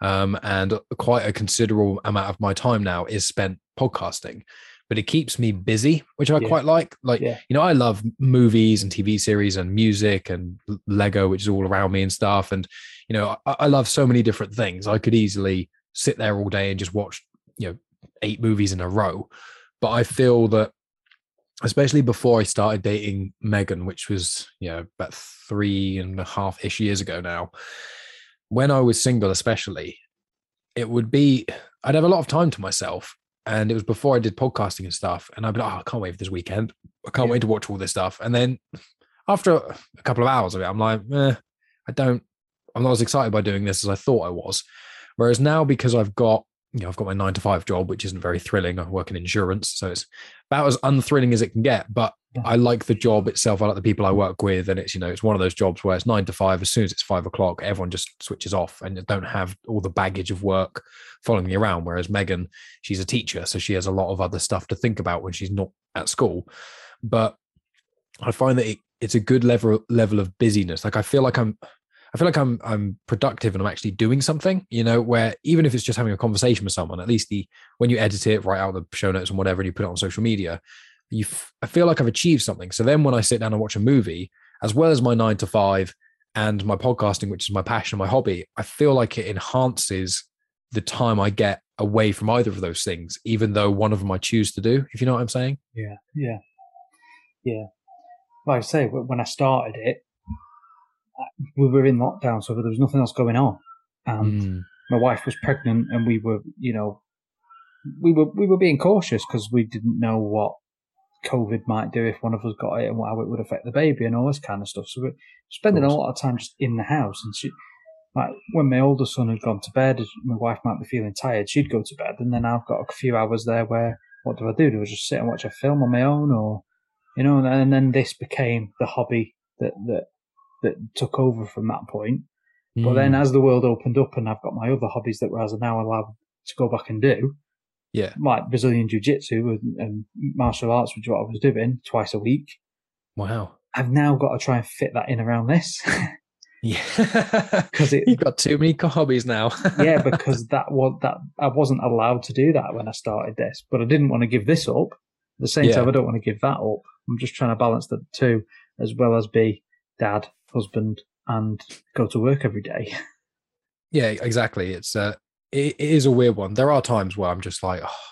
Um, and quite a considerable amount of my time now is spent podcasting, but it keeps me busy, which I Yeah. quite like. Like, Yeah. you know, I love movies and TV series and music and Lego, which is all around me and stuff. And, you know, I, I love so many different things. I could easily sit there all day and just watch, you know, eight movies in a row. But I feel that, especially before I started dating Megan, which was, you know, about three and a half ish years ago now, when I was single, especially, it would be, I'd have a lot of time to myself. And it was before I did podcasting and stuff. And I'd be like, oh, I can't wait for this weekend. I can't Yeah. wait to watch all this stuff. And then after a couple of hours of it, I'm like, eh, I don't, I'm not as excited by doing this as I thought I was. Whereas now, because I've got, you know, I've got my nine to five job, which isn't very thrilling. I work in insurance. So it's about as unthrilling as it can get. But. I like the job itself. I like the people I work with. And it's, you know, it's one of those jobs where it's nine to five. As soon as it's five o'clock, everyone just switches off and don't have all the baggage of work following you around. Whereas Megan, she's a teacher. So she has a lot of other stuff to think about when she's not at school. But I find that it, it's a good level level of busyness. Like I feel like I'm I feel like I'm I'm productive and I'm actually doing something, you know, where even if it's just having a conversation with someone, at least the when you edit it, write out the show notes and whatever, and you put it on social media, you f- I feel like I've achieved something. So then when I sit down and watch a movie, as well as my nine to five and my podcasting, which is my passion, my hobby, I feel like it enhances the time I get away from either of those things, even though one of them I choose to do, if you know what I'm saying. Yeah, yeah, yeah. Like I say, when I started it, we were in lockdown, so there was nothing else going on, and mm. my wife was pregnant, and we were, you know, we were we were being cautious because we didn't know what COVID might do if one of us got it and how it would affect the baby and all this kind of stuff. So we're spending a lot of time just in the house. And she, like when my older son had gone to bed, my wife might be feeling tired, she'd go to bed, and then I've got a few hours there where what do I do? Do I just sit and watch a film on my own, or you know? And then this became the hobby that that that took over from that point. Mm. But then, hmm. as the world opened up, and I've got my other hobbies that I was now allowed to go back and do, yeah, like Brazilian Jiu Jitsu and, and martial arts, which is what I was doing twice a week. Wow. I've now got to try and fit that in around this. Yeah, because you've got too many hobbies now. yeah, because that was that I wasn't allowed to do that when I started this, but I didn't want to give this up. At the same yeah. time, I don't want to give that up. I'm just trying to balance the two, as well as be dad, husband, and go to work every day. Yeah, exactly. It's uh, it, it is a weird one. There are times where I'm just like, oh,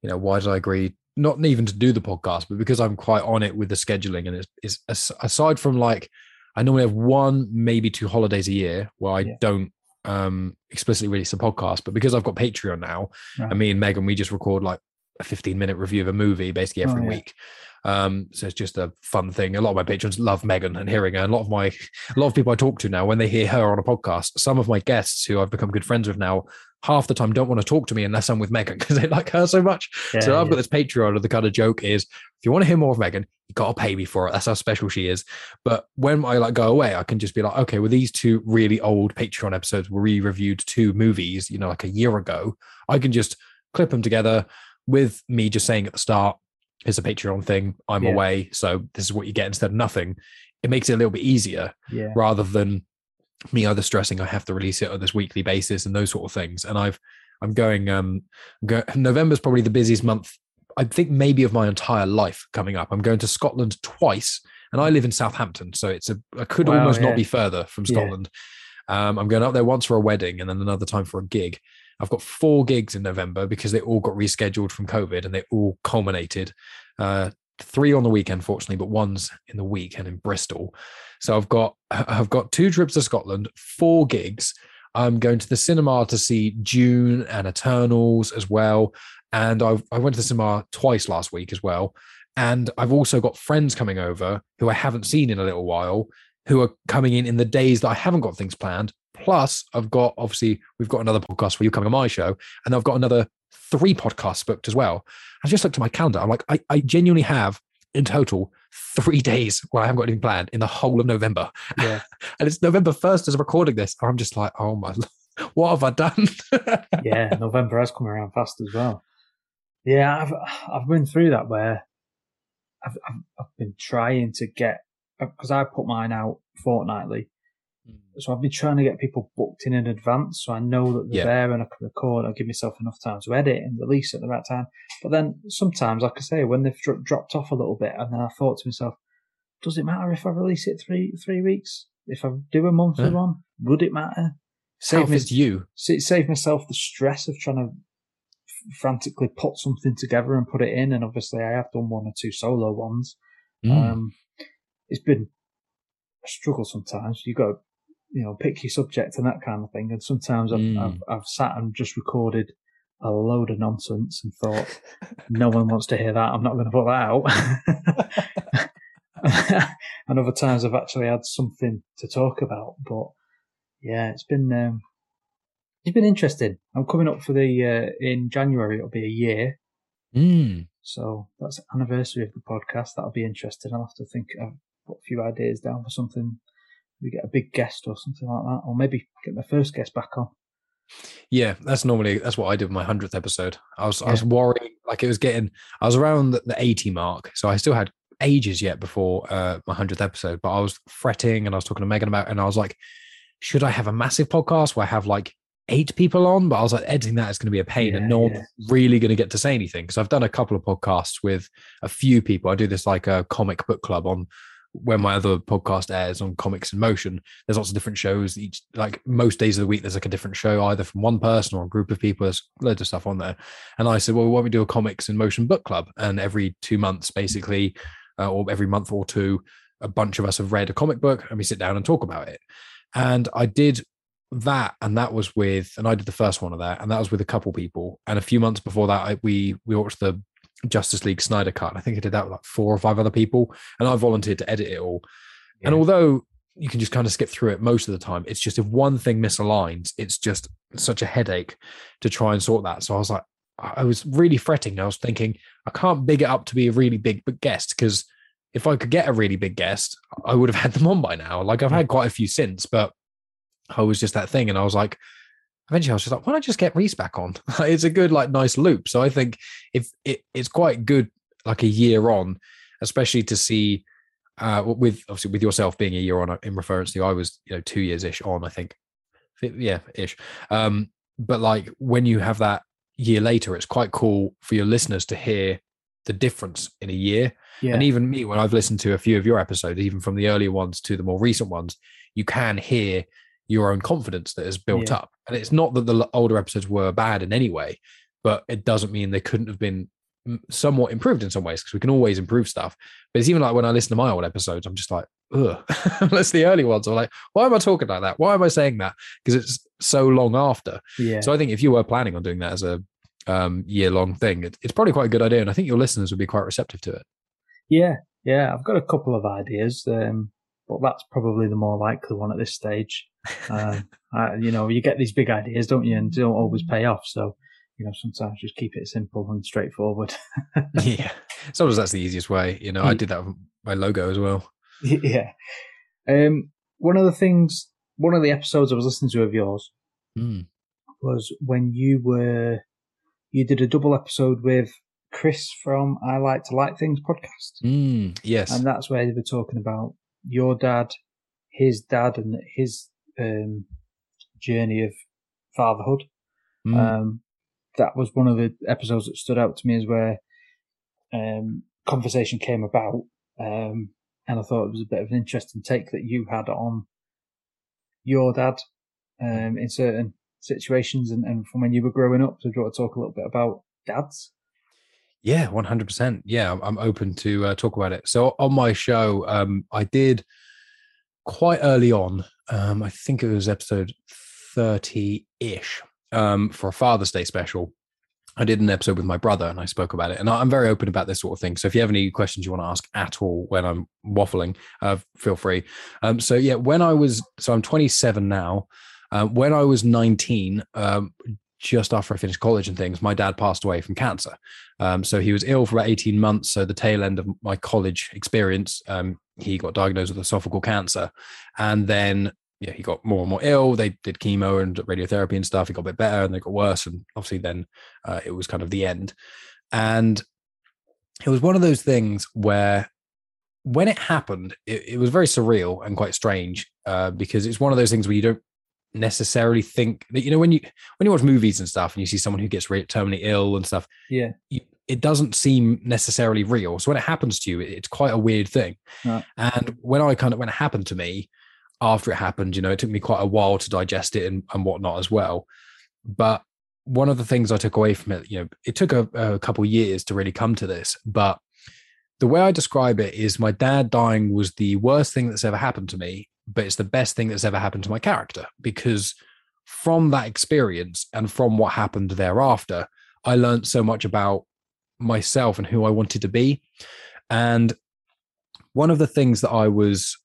you know, why did I agree? Not even to do the podcast, but because I'm quite on it with the scheduling, and it's, it's aside from like I normally have one, maybe two holidays a year where I yeah. don't um, explicitly release a podcast. But because I've got Patreon now, right. and me and Megan, we just record like a 15 minute review of a movie basically every oh, yeah. week. Um, so it's just a fun thing. A lot of my patrons love Megan and hearing her. And a lot of my, a lot of people I talk to now, when they hear her on a podcast, some of my guests who I've become good friends with now half the time don't want to talk to me unless I'm with Megan because they like her so much. Yeah, so I've yeah. got this Patreon and the kind of joke is if you want to hear more of Megan, you gotta pay me for it. That's how special she is. But when I like go away, I can just be like, okay, well, these two really old Patreon episodes where we reviewed two movies, you know, like a year ago. I can just clip them together with me just saying at the start, it's a Patreon thing. I'm yeah. away. So this is what you get instead of nothing. It makes it a little bit easier rather than me either stressing I have to release it on this weekly basis and those sort of things. And I've I'm going um go, November's probably the busiest month I think maybe of my entire life coming up. I'm going to Scotland twice and I live in Southampton, so it's a I could wow, almost yeah. not be further from Scotland. Yeah. Um, I'm going up there once for a wedding and then another time for a gig. I've got four gigs in November because they all got rescheduled from COVID and they all culminated. Uh, three on the weekend, fortunately, but one's in the week and in Bristol. So I've got I've got two trips to Scotland, four gigs. I'm going to the cinema to see Dune and Eternals as well. And I've, I went to the cinema twice last week as well. And I've also got friends coming over who I haven't seen in a little while who are coming in in the days that I haven't got things planned. Plus, I've got obviously, we've got another podcast for you coming on my show. And I've got another three podcasts booked as well. I just looked at my calendar. I'm like, I, I genuinely have in total three days where I haven't got anything planned in the whole of November. Yeah. and it's November 1st as I'm recording this. I'm just like, oh my, what have I done? yeah, November has come around fast as well. Yeah, I've I've been through that where I've I've, I've been trying to get because I put mine out fortnightly. So I've been trying to get people booked in in advance, so I know that they're yeah. there and I can record. I give myself enough time to edit and release at the right time. But then sometimes, like I say, when they've dro- dropped off a little bit, and then I thought to myself, does it matter if I release it three three weeks? If I do a monthly yeah. one, would it matter? Save me, you. Save myself the stress of trying to frantically put something together and put it in. And obviously, I have done one or two solo ones. Mm. Um, it's been a struggle sometimes. You got you know pick your subject and that kind of thing. And sometimes I've, mm. I've, I've sat and just recorded a load of nonsense and thought, no one wants to hear that. I'm not going to put that out. and other times I've actually had something to talk about. But yeah, it's been um, it's been interesting. I'm coming up for the uh, in January. It'll be a year. Mm. So that's anniversary of the podcast. That'll be interesting. I'll have to think. I've put a few ideas down for something. We get a big guest or something like that, or maybe get my first guest back on. Yeah, that's normally that's what I did with my hundredth episode. I was yeah. I was worried like it was getting. I was around the, the eighty mark, so I still had ages yet before uh, my hundredth episode. But I was fretting, and I was talking to Megan about, and I was like, should I have a massive podcast where I have like eight people on, but I was like, editing that is going to be a pain yeah, and no yeah. really going to get to say anything. Because I've done a couple of podcasts with a few people. I do this like a comic book club on when my other podcast airs on Comics in Motion, there's lots of different shows. Each like most days of the week, there's like a different show, either from one person or a group of people. There's loads of stuff on there. And I said, well, why don't we do a Comics in Motion book club? And every two months, basically, uh, or every month or two, a bunch of us have read a comic book and we sit down and talk about it. And I did that, and that was with, and I did the first one of that, and that was with a couple people. And a few months before that, I, we we watched the Justice League Snyder Cut. I think I did that with like four or five other people, and I volunteered to edit it all. Yeah. And although you can just kind of skip through it most of the time, it's just if one thing misaligns, it's just such a headache to try and sort that. So I was like, I was really fretting. I was thinking, I can't big it up to be a really big guest because if I could get a really big guest, I would have had them on by now. Like I've had quite a few since, but I was just that thing. And I was like, eventually I was just like, why don't I just get Reese back on? it's a good, like, nice loop. So I think if it, it's quite good, like a year on, especially to see uh, with obviously with yourself being a year on uh, in reference to I was, you know, two years ish on, I think. Yeah, ish. Um, but like when you have that year later, it's quite cool for your listeners to hear the difference in a year. Yeah. And even me, when I've listened to a few of your episodes, even from the earlier ones to the more recent ones, you can hear your own confidence that has built yeah. up. And it's not that the older episodes were bad in any way, but it doesn't mean they couldn't have been somewhat improved in some ways because we can always improve stuff. But it's even like when I listen to my old episodes, I'm just like, ugh. That's the early ones. I'm like, why am I talking like that? Why am I saying that? Because it's so long after. Yeah. So I think if you were planning on doing that as a um, year long thing, it, it's probably quite a good idea. And I think your listeners would be quite receptive to it. Yeah. Yeah. I've got a couple of ideas. Um, but that's probably the more likely one at this stage. Uh, I, you know, you get these big ideas, don't you, and don't always pay off. So, you know, sometimes just keep it simple and straightforward. yeah, sometimes that's the easiest way. You know, I did that with my logo as well. Yeah. Um, one of the things, one of the episodes I was listening to of yours mm. was when you were, you did a double episode with Chris from I Like to Like Things podcast. Mm, yes. And that's where they were talking about your dad, his dad, and his um, journey of fatherhood. Mm. Um, that was one of the episodes that stood out to me, is where um, conversation came about, um, and I thought it was a bit of an interesting take that you had on your dad um, in certain situations and, and from when you were growing up. So, do you want to talk a little bit about dads? Yeah, one hundred percent. Yeah, I'm open to uh, talk about it. So on my show, um, I did quite early on. Um, I think it was episode thirty-ish um, for a Father's Day special. I did an episode with my brother and I spoke about it. And I'm very open about this sort of thing. So if you have any questions you want to ask at all when I'm waffling, uh, feel free. Um, so yeah, when I was, so I'm 27 now. Uh, when I was 19, um, just after I finished college and things, my dad passed away from cancer. Um, so he was ill for about 18 months. So the tail end of my college experience, um, he got diagnosed with esophageal cancer. And then yeah, he got more and more ill. They did chemo and radiotherapy and stuff. He got a bit better and they got worse. And obviously then uh, it was kind of the end. And it was one of those things where when it happened, it, it was very surreal and quite strange uh, because it's one of those things where you don't necessarily think that you know when you when you watch movies and stuff and you see someone who gets terminally ill and stuff yeah you, it doesn't seem necessarily real. So when it happens to you it's quite a weird thing. Right. and when i kind of when it happened to me after it happened you know it took me quite a while to digest it and, and whatnot as well. But one of the things i took away from it you know it took a, a couple years to really come to this but the way i describe it is my dad dying was the worst thing that's ever happened to me but it's the best thing that's ever happened to my character because from that experience and from what happened thereafter, I learned so much about myself and who I wanted to be. And one of the things that I was,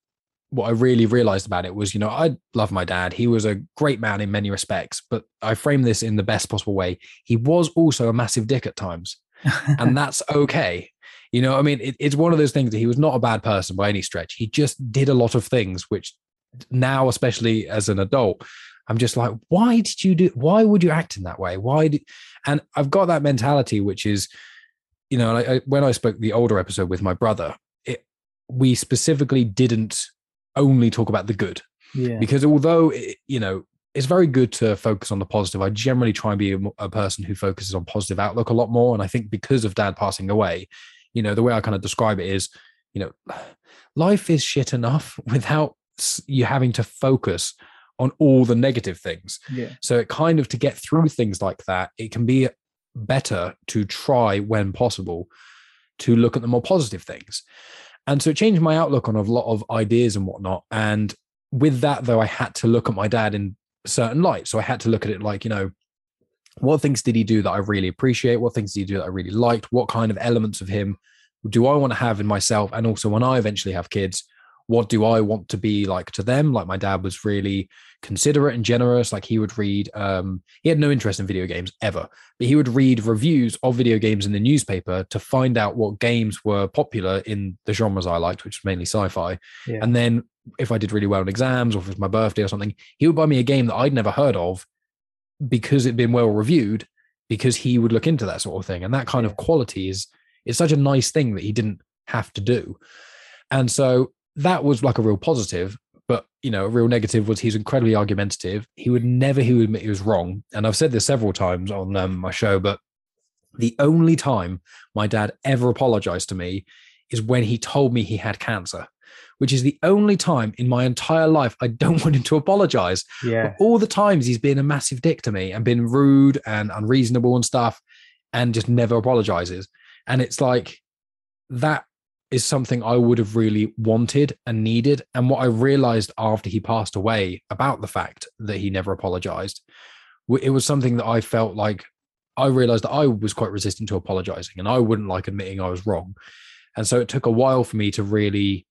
what I really realized about it was, you know, I love my dad. He was a great man in many respects, but I frame this in the best possible way. He was also a massive dick at times. and that's okay. You know, I mean, it, it's one of those things that he was not a bad person by any stretch. He just did a lot of things which now, especially as an adult, I'm just like, why did you do? Why would you act in that way? Why? Did, and I've got that mentality, which is, you know, I, I, when I spoke the older episode with my brother, it, we specifically didn't only talk about the good, yeah. because although it, you know it's very good to focus on the positive. I generally try and be a, a, person who focuses on positive outlook a lot more. And I think because of dad passing away, you know, the way I kind of describe it is you know, life is shit enough without you having to focus on all the negative things. Yeah. So it kind of to get through things like that, it can be better to try when possible to look at the more positive things. And so it changed my outlook on a lot of ideas and whatnot. And with that, though, I had to look at my dad in certain light. So I had to look at it like, you know, what things did he do that I really appreciate? What things did he do that I really liked? What kind of elements of him do I want to have in myself? And also, when I eventually have kids, what do I want to be like to them? Like my dad was really considerate and generous. Like he would read, um, he had no interest in video games ever, but he would read reviews of video games in the newspaper to find out what games were popular in the genres I liked, which was mainly sci-fi. Yeah. And then if I did really well in exams or if it was my birthday or something, he would buy me a game that I'd never heard of because it'd been well reviewed, because he would look into that sort of thing. And that kind Yeah. of quality is is such a nice thing that he didn't have to do. And so that was like a real positive. But you know, a real negative was he's incredibly argumentative. He would never he would admit he was wrong. And I've said this several times on um, my show, but the only time my dad ever apologized to me is when he told me he had cancer, which is the only time in my entire life I don't want him to apologize. Yeah. All the times he's been a massive dick to me and been rude and unreasonable and stuff and just never apologizes. And it's like that is something I would have really wanted and needed. And what I realized after he passed away about the fact that he never apologized, it was something that I felt like I realized that I was quite resistant to apologizing and I wouldn't like admitting I was wrong. And so it took a while for me to really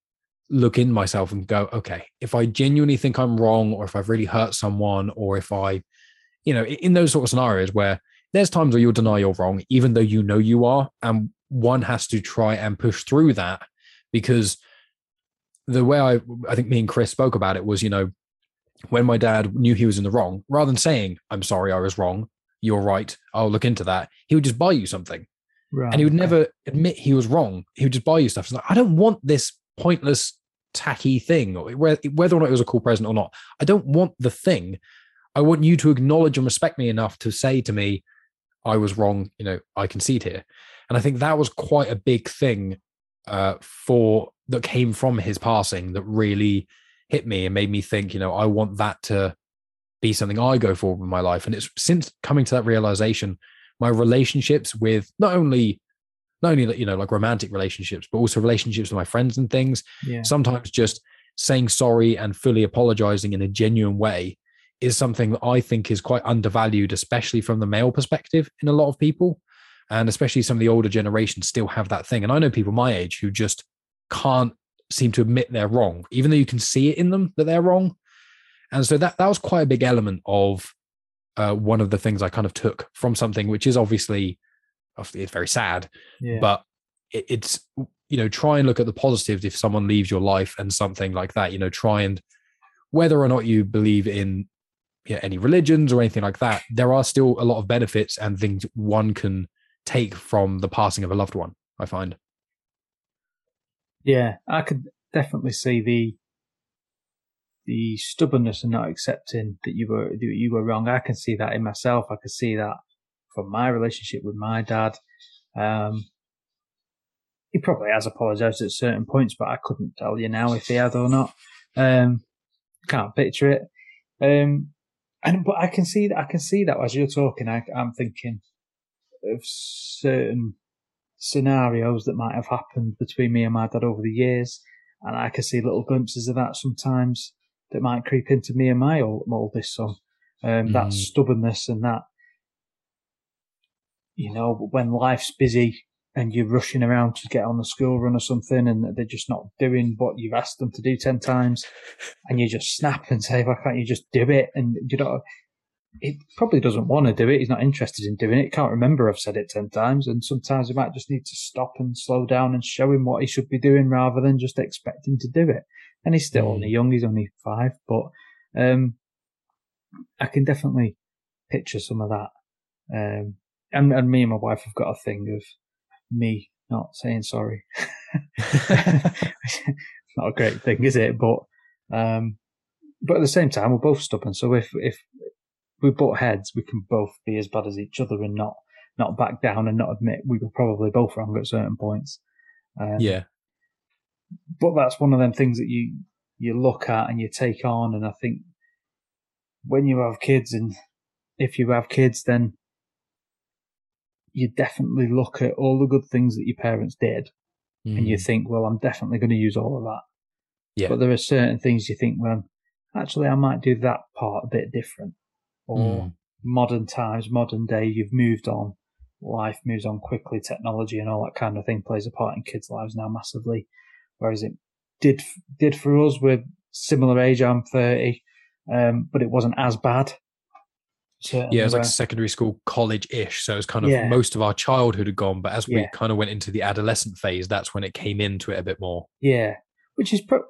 look in myself and go, okay, if I genuinely think I'm wrong, or if I've really hurt someone, or if I, you know, in those sort of scenarios where there's times where you'll deny you're wrong, even though you know you are. And one has to try and push through that because the way I, I think me and Chris spoke about it was, you know, when my dad knew he was in the wrong, rather than saying, I'm sorry, I was wrong, you're right, I'll look into that, he would just buy you something Right. and he would never admit he was wrong. He would just buy you stuff. It's like, I don't want this pointless, tacky thing, whether or not it was a cool present or not. I don't want the thing. I want you to acknowledge and respect me enough to say to me, I was wrong. You know, I concede here. And I think that was quite a big thing uh, for that came from his passing that really hit me and made me think, you know, I want that to be something I go for in my life. And it's since coming to that realization, my relationships with not only not only you know like romantic relationships but also relationships with my friends and things Yeah. sometimes just saying sorry and fully apologizing in a genuine way is something that i think is quite undervalued especially from the male perspective in a lot of people and especially some of the older generations still have that thing and i know people my age who just can't seem to admit they're wrong even though you can see it in them that they're wrong and so that that was quite a big element of uh, one of the things I kind of took from something which is obviously obviously it's very sad, Yeah. but it, it's you know try and look at the positives if someone leaves your life and something like that. You know, try and whether or not you believe in you know, any religions or anything like that, there are still a lot of benefits and things one can take from the passing of a loved one. I find. Yeah, I could definitely see the the stubbornness and not accepting that you were that you were wrong. I can see that in myself. I could see that from my relationship with my dad. Um, he probably has apologised at certain points, but I couldn't tell you now if he had or not. Um, can't picture it. Um, and but I can see that. I can see that as you're talking. I, I'm thinking of certain scenarios that might have happened between me and my dad over the years, and I can see little glimpses of that sometimes that might creep into me and my old, oldest son. Um, That Mm. stubbornness and that, you know, when life's busy and you're rushing around to get on the school run or something, and they're just not doing what you've asked them to do ten times, and you just snap and say, "Why can't you just do it?" And you know, it probably doesn't want to do it. He's not interested in doing it. Can't remember I've said it 10 times. And sometimes we might just need to stop and slow down and show him what he should be doing rather than just expect him to do it. And he's still Mm. only young. He's only five, but, um, I can definitely picture some of that. Um, and, and me and my wife have got a thing of me not saying sorry. it's not a great thing, is it? But, um, but at the same time, we're both stubborn. So if, if we butt heads, we can both be as bad as each other and not, not back down and not admit we were probably both wrong at certain points. Um, Yeah. but that's one of them things that you you look at and you take on, and I think when you have kids, and if you have kids, then you definitely look at all the good things that your parents did, mm. and you Mm. think, well, I'm definitely going to use all of that. Yeah. But there are certain things you think, well, actually, I might do that part a bit different. Or Mm. modern times, modern day, you've moved on. Life moves on quickly. Technology and all that kind of thing plays a part in kids' lives now massively. Whereas it did did for us. We're similar age. I'm 30, um, but it wasn't as bad. Certainly Yeah, it was like secondary school, college ish. So it was kind of Yeah. most of our childhood had gone. But as we Yeah. kind of went into the adolescent phase, that's when it came into it a bit more. yeah, which is pro-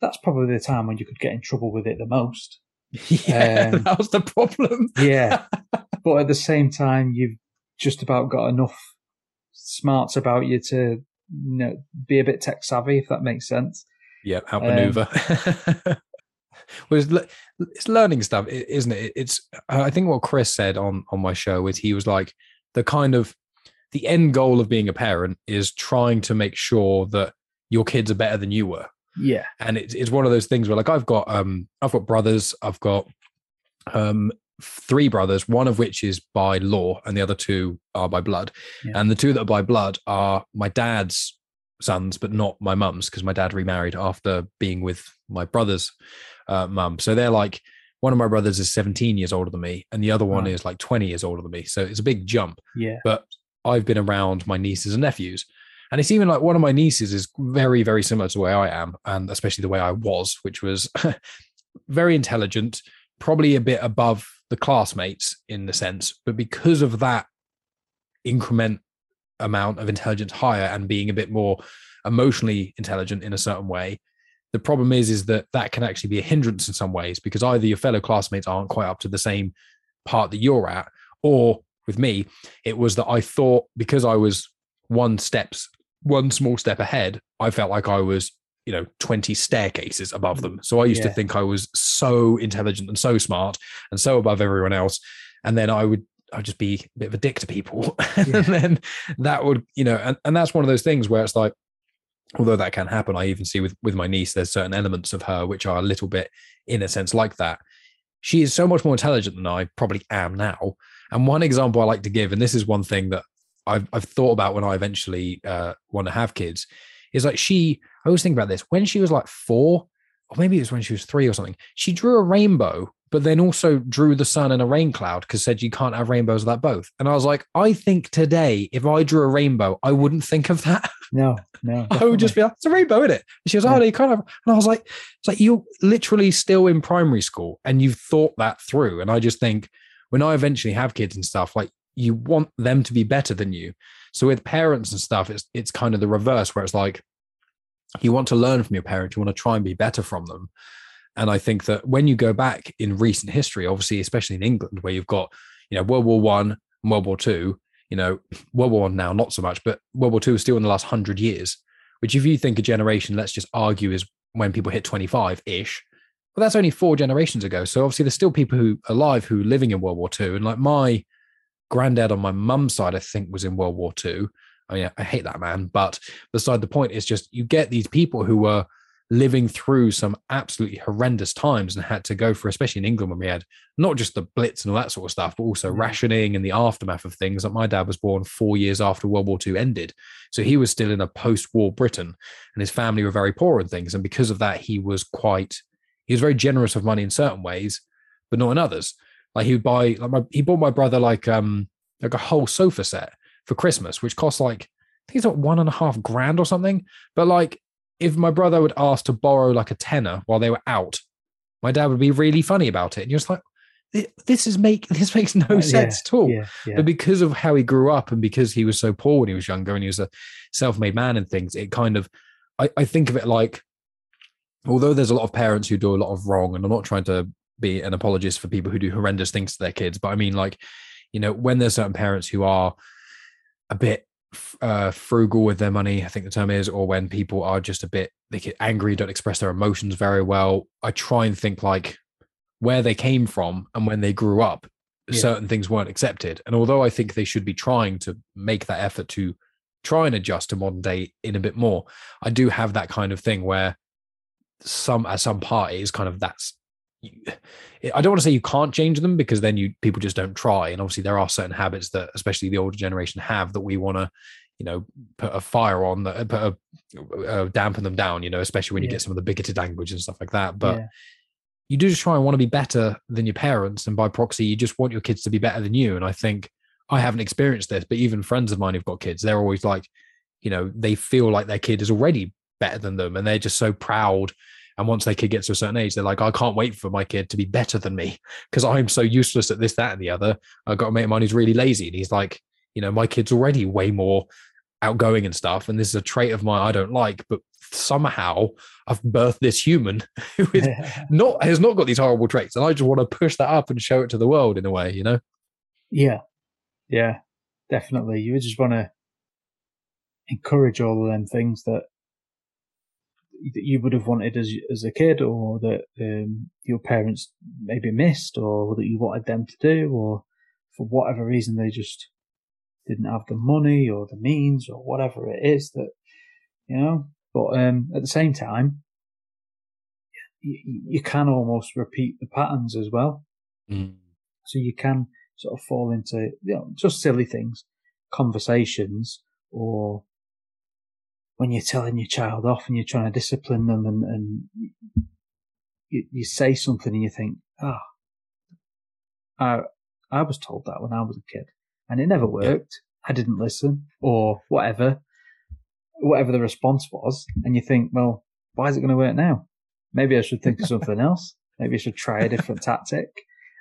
that's probably the time when you could get in trouble with it the most. yeah, Um, that was the problem. Yeah, but at the same time, you've just about got enough smarts about you to you know be a bit tech savvy, if that makes sense. yeah, Um, outmaneuver. it's, it's learning stuff, isn't it? It's I think what Chris said on on my show was he was like the kind of the end goal of being a parent is trying to make sure that your kids are better than you were. Yeah, and it's, it's one of those things where like i've got um i've got brothers i've got um three brothers one of which is by law and the other two are by blood. Yeah. and the two that are by blood are my dad's sons but not my mum's because my dad remarried after being with my brother's uh, mum. So they're like one of my brothers is 17 years older than me and the other one is like 20 years older than me. So it's a big jump. Yeah, but I've been around my nieces and nephews. And it's even like one of my nieces is very, very similar to the way I am, and especially the way I was, which was very intelligent, probably a bit above the classmates in the sense, but because of that increment amount of intelligence higher and being a bit more emotionally intelligent in a certain way, the problem is is that that can actually be a hindrance in some ways because either your fellow classmates aren't quite up to the same part that you're at, or with me, it was that I thought because I was one steps, one small step ahead, I felt like I was, you know, 20 staircases above them. So I used to think I was so intelligent and so smart and so above everyone else. And then I would I'd just be a bit of a dick to people. and then that would, you know, and, and that's one of those things where it's like, although that can happen, I even see with with my niece, there's certain elements of her which are a little bit in a sense like that. She is so much more intelligent than I probably am now. And one example I like to give, and this is one thing that I've, I've thought about when I eventually uh, want to have kids, is like she, I always think about this when she was like four, or maybe it was when she was three or something, she drew a rainbow, but then also drew the sun and a rain cloud because said you can't have rainbows without both. And I was like, I think today, if I drew a rainbow, I wouldn't think of that. no, no, I would just be like, it's a rainbow, isn't it? And she was, oh, Yeah. no, you can't have. And I was like, it's like you're literally still in primary school and you've thought that through. And I just think when I eventually have kids and stuff, like you want them to be better than you. So with parents and stuff, it's it's kind of the reverse where it's like you want to learn from your parents, you want to try and be better from them. And I think that when you go back in recent history, obviously, especially in England, where you've got, you know, World War One, World War Two, you know, World War One now, not so much, but World War Two is still in the last hundred years, which if you think a generation, let's just argue, is when people hit 25 ish. Well, that's only four generations ago. So obviously there's still people who are alive who are living in World War Two. And like my granddad on my mum's side, I think was in World War Two. I mean, I hate that man. But beside the point is just you get these people who were living through some absolutely horrendous times and had to go for, especially in England when we had not just the Blitz and all that sort of stuff, but also Mm. rationing and the aftermath of things. Like my dad was born four years after World War II ended. So he was still in a post-war Britain and his family were very poor and things. And because of that, he was quite, he was very generous of money in certain ways, but not in others. Like he would buy, like my, he bought my brother like, um, like a whole sofa set for Christmas, which cost like, I think it's like one and a half grand or something. But like, if my brother would ask to borrow like a tenner while they were out, my dad would be really funny about it. And you're just like, this is make this makes no Uh, sense yeah, at all. Yeah, yeah, But because of how he grew up and because he was so poor when he was younger and he was a self-made man and things, it kind of I, I think of it like although there's a lot of parents who do a lot of wrong, and I'm not trying to be an apologist for people who do horrendous things to their kids, but I mean like, you know, when there's certain parents who are a bit uh, frugal with their money, I think the term is, or when people are just a bit they get angry, don't express their emotions very well. I try and think like where they came from and when they grew up, Yeah. certain things weren't accepted. And although I think they should be trying to make that effort to try and adjust to modern day in a bit more. I do have that kind of thing where some at some part it is kind of that's I don't want to say you can't change them because then you people just don't try. And obviously there are certain habits that especially the older generation have that we want to, you know, put a fire on that, put a, uh, dampen them down. You know, especially when you Yeah. get some of the bigoted language and stuff like that. But yeah, you do just try and want to be better than your parents, and by proxy, you just want your kids to be better than you. And I think I haven't experienced this, but even friends of mine who've got kids, they're always like, you know, they feel like their kid is already better than them, and they're just so proud. And once their kid gets to a certain age, they're like, I can't wait for my kid to be better than me because I'm so useless at this, that, and the other. I've got a mate of mine who's really lazy, and he's like, you know, my kid's already way more outgoing and stuff, and this is a trait of mine I don't like, but somehow I've birthed this human who is not has not got these horrible traits, and I just want to push that up and show it to the world in a way, you know. yeah, yeah, definitely. You just want to encourage all of them things that that you would have wanted as as a kid, or that um, your parents maybe missed, or that you wanted them to do, or for whatever reason they just didn't have the money or the means or whatever it is that you know. But um, at the same time, you, you can almost repeat the patterns as well. So you can sort of fall into you know, just silly things, conversations, or when you're telling your child off and you're trying to discipline them and, and you, you say something and you think, ah, I, I was told that when I was a kid and it never worked. I didn't listen or whatever, whatever the response was. And you think, well, why is it going to work now? Maybe I should think of something else. Maybe I should try a different tactic.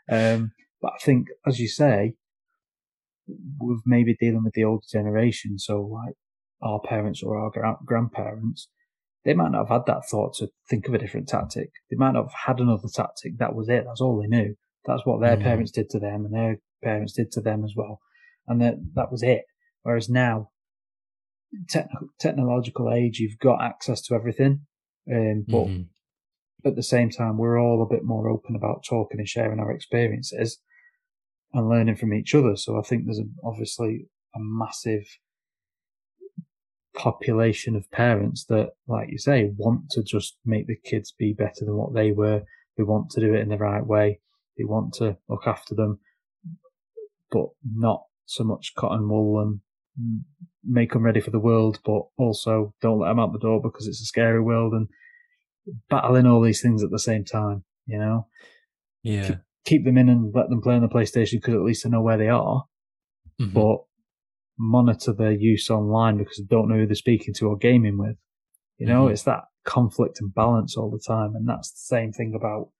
Um, but I think, as you say, with maybe dealing with the older generation, so like our parents or our gra- grandparents, they might not have had that thought to think of a different tactic. They might not have had another tactic. That was it. That's all they knew. That's what their Mhm. parents did to them, and their parents did to them as well, and that that was it. Whereas now, techn- technological age, you've got access to everything, um, but Mhm. at the same time, we're all a bit more open about talking and sharing our experiences and learning from each other. So I think there's a, obviously a massive population of parents that, like you say, want to just make the kids be better than what they were. They want to do it in the right way. They want to look after them, but not so much cotton wool and make them ready for the world, but also don't let them out the door because it's a scary world and battling all these things at the same time, you know? yeah, Keep them in and let them play on the PlayStation because at least they know where they are, Mhm. but monitor their use online because they don't know who they're speaking to or gaming with. You know, Mhm. it's that conflict and balance all the time. And that's the same thing about,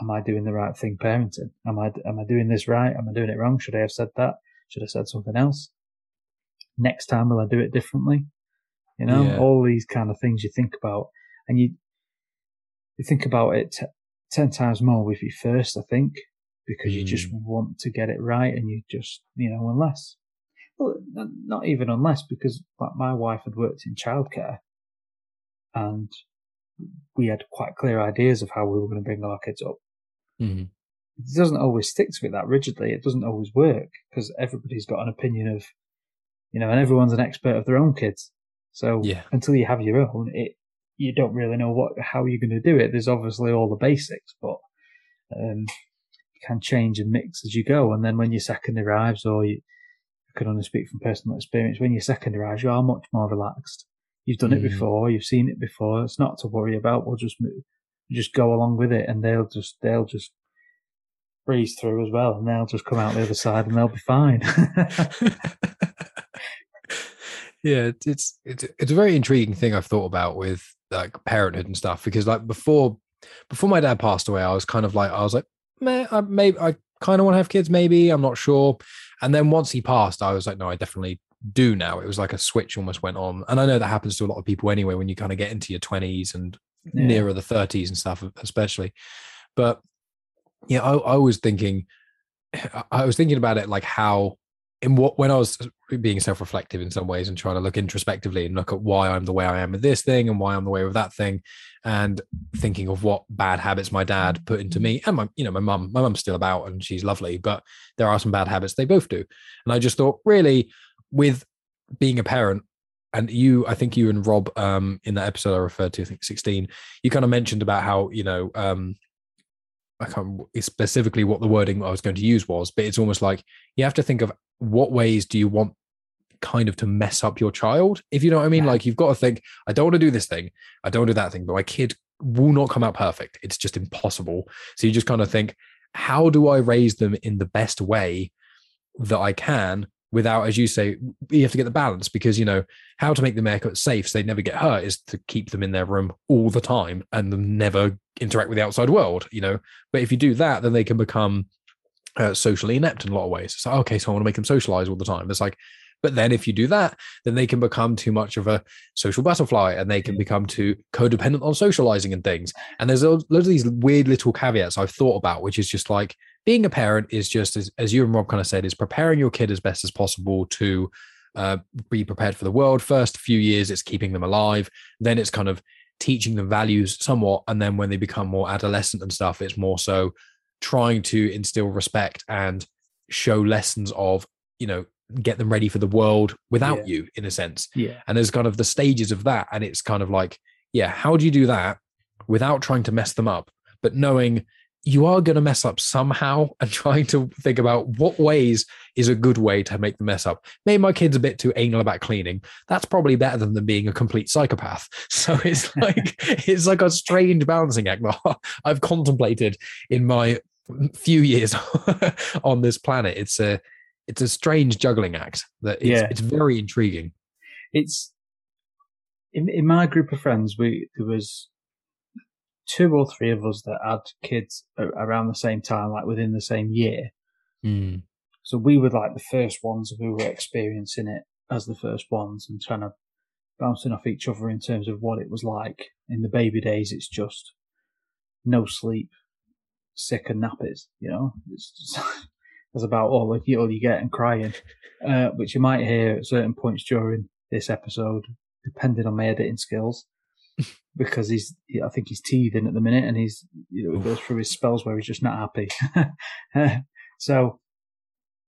am I doing the right thing parenting? Am I, am I doing this right? Am I doing it wrong? Should I have said that? Should I have said something else? Next time, will I do it differently? You know, Yeah. all these kind of things you think about and you, you think about it t- 10 times more with your first, I think, because you just Mm. want to get it right and you just, you know, unless, well, not even unless, because like my wife had worked in childcare and we had quite clear ideas of how we were going to bring our kids up. Mhm. It doesn't always stick to it that rigidly. It doesn't always work because everybody's got an opinion of, you know, and everyone's an expert of their own kids. So Yeah. until you have your own, it you don't really know what how you're going to do it. There's obviously all the basics, but um, you can change and mix as you go. And then when your second arrives, or you, I can only speak from personal experience, when your second arrives, you are much more relaxed. You've done it Mhm. before, you've seen it before. It's not to worry about. We'll just move, just go along with it, and they'll just they'll just breeze through as well, and they'll just come out the other side, and they'll be fine. yeah, it's, it's it's it's a very intriguing thing I've thought about with like parenthood and stuff because like before before my dad passed away, I was kind of like I was like, man, I maybe I kind of want to have kids, maybe I'm not sure. And then once he passed, I was like, no, I definitely do now. It was like a switch almost went on, and I know that happens to a lot of people anyway when you kind of get into your twenties and Yeah. nearer the thirties and stuff, especially. But yeah, I, I was thinking, I was thinking about it like how in what when I was being self-reflective in some ways and trying to look introspectively and look at why I'm the way I am with this thing and why I'm the way with that thing, and thinking of what bad habits my dad put into me and my you know my mum my mum's still about and she's lovely, but there are some bad habits they both do, and I just thought really with being a parent and you i think you and rob um in that episode i referred to i think 16 you kind of mentioned about how you know um i can't specifically what the wording i was going to use was but it's almost like you have to think of what ways do you want kind of to mess up your child if you know what i mean? Yeah. like you've got to think i don't want to do this thing. I don't want to do that thing but my kid will not come out perfect. It's just impossible. So you just kind of think how do i raise them in the best way that i can without as you say you have to get the balance because you know how to make them aircut safe so they never get hurt is to keep them in their room all the time and them never interact with the outside world you know? But if you do that then they can become uh, socially inept in a lot of ways. It's like okay so i want to make them socialize all the time. It's like but then if you do that then they can become too much of a social butterfly and they can become too codependent on socializing and things. And there's a loads of these weird little caveats i've thought about which is just like being a parent is just as, as you and rob kind of said is preparing your kid as best as possible to uh, be prepared for the world first few years it's keeping them alive then it's kind of teaching them values somewhat and then when they become more adolescent and stuff it's more so trying to instill respect and show lessons of you know get them ready for the world without Yeah. you in a sense Yeah. and there's kind of the stages of that and it's kind of like yeah how do you do that without trying to mess them up but knowing you are going to mess up somehow and trying to think about what ways is a good way to make the mess up. Maybe my kid's a bit too anal about cleaning. That's probably better than them being a complete psychopath. So it's like it's like a strange balancing act that i've contemplated in my few years on this planet. It's a it's a strange juggling act that it's, Yeah. it's very intriguing. It's in, in my group of friends we there was two or three of us that had kids around the same time like within the same year. Mm. so we were like the first ones who were experiencing it as the first ones and kind of bouncing off each other in terms of what it was like. In the baby days it's just no sleep sick and nappies you know? It's just that's about all you, all you get and crying. Uh, which you might hear at certain points during this episode depending on my editing skills because he's I think he's teething at the minute and he's you know he goes through his spells where he's just not happy. So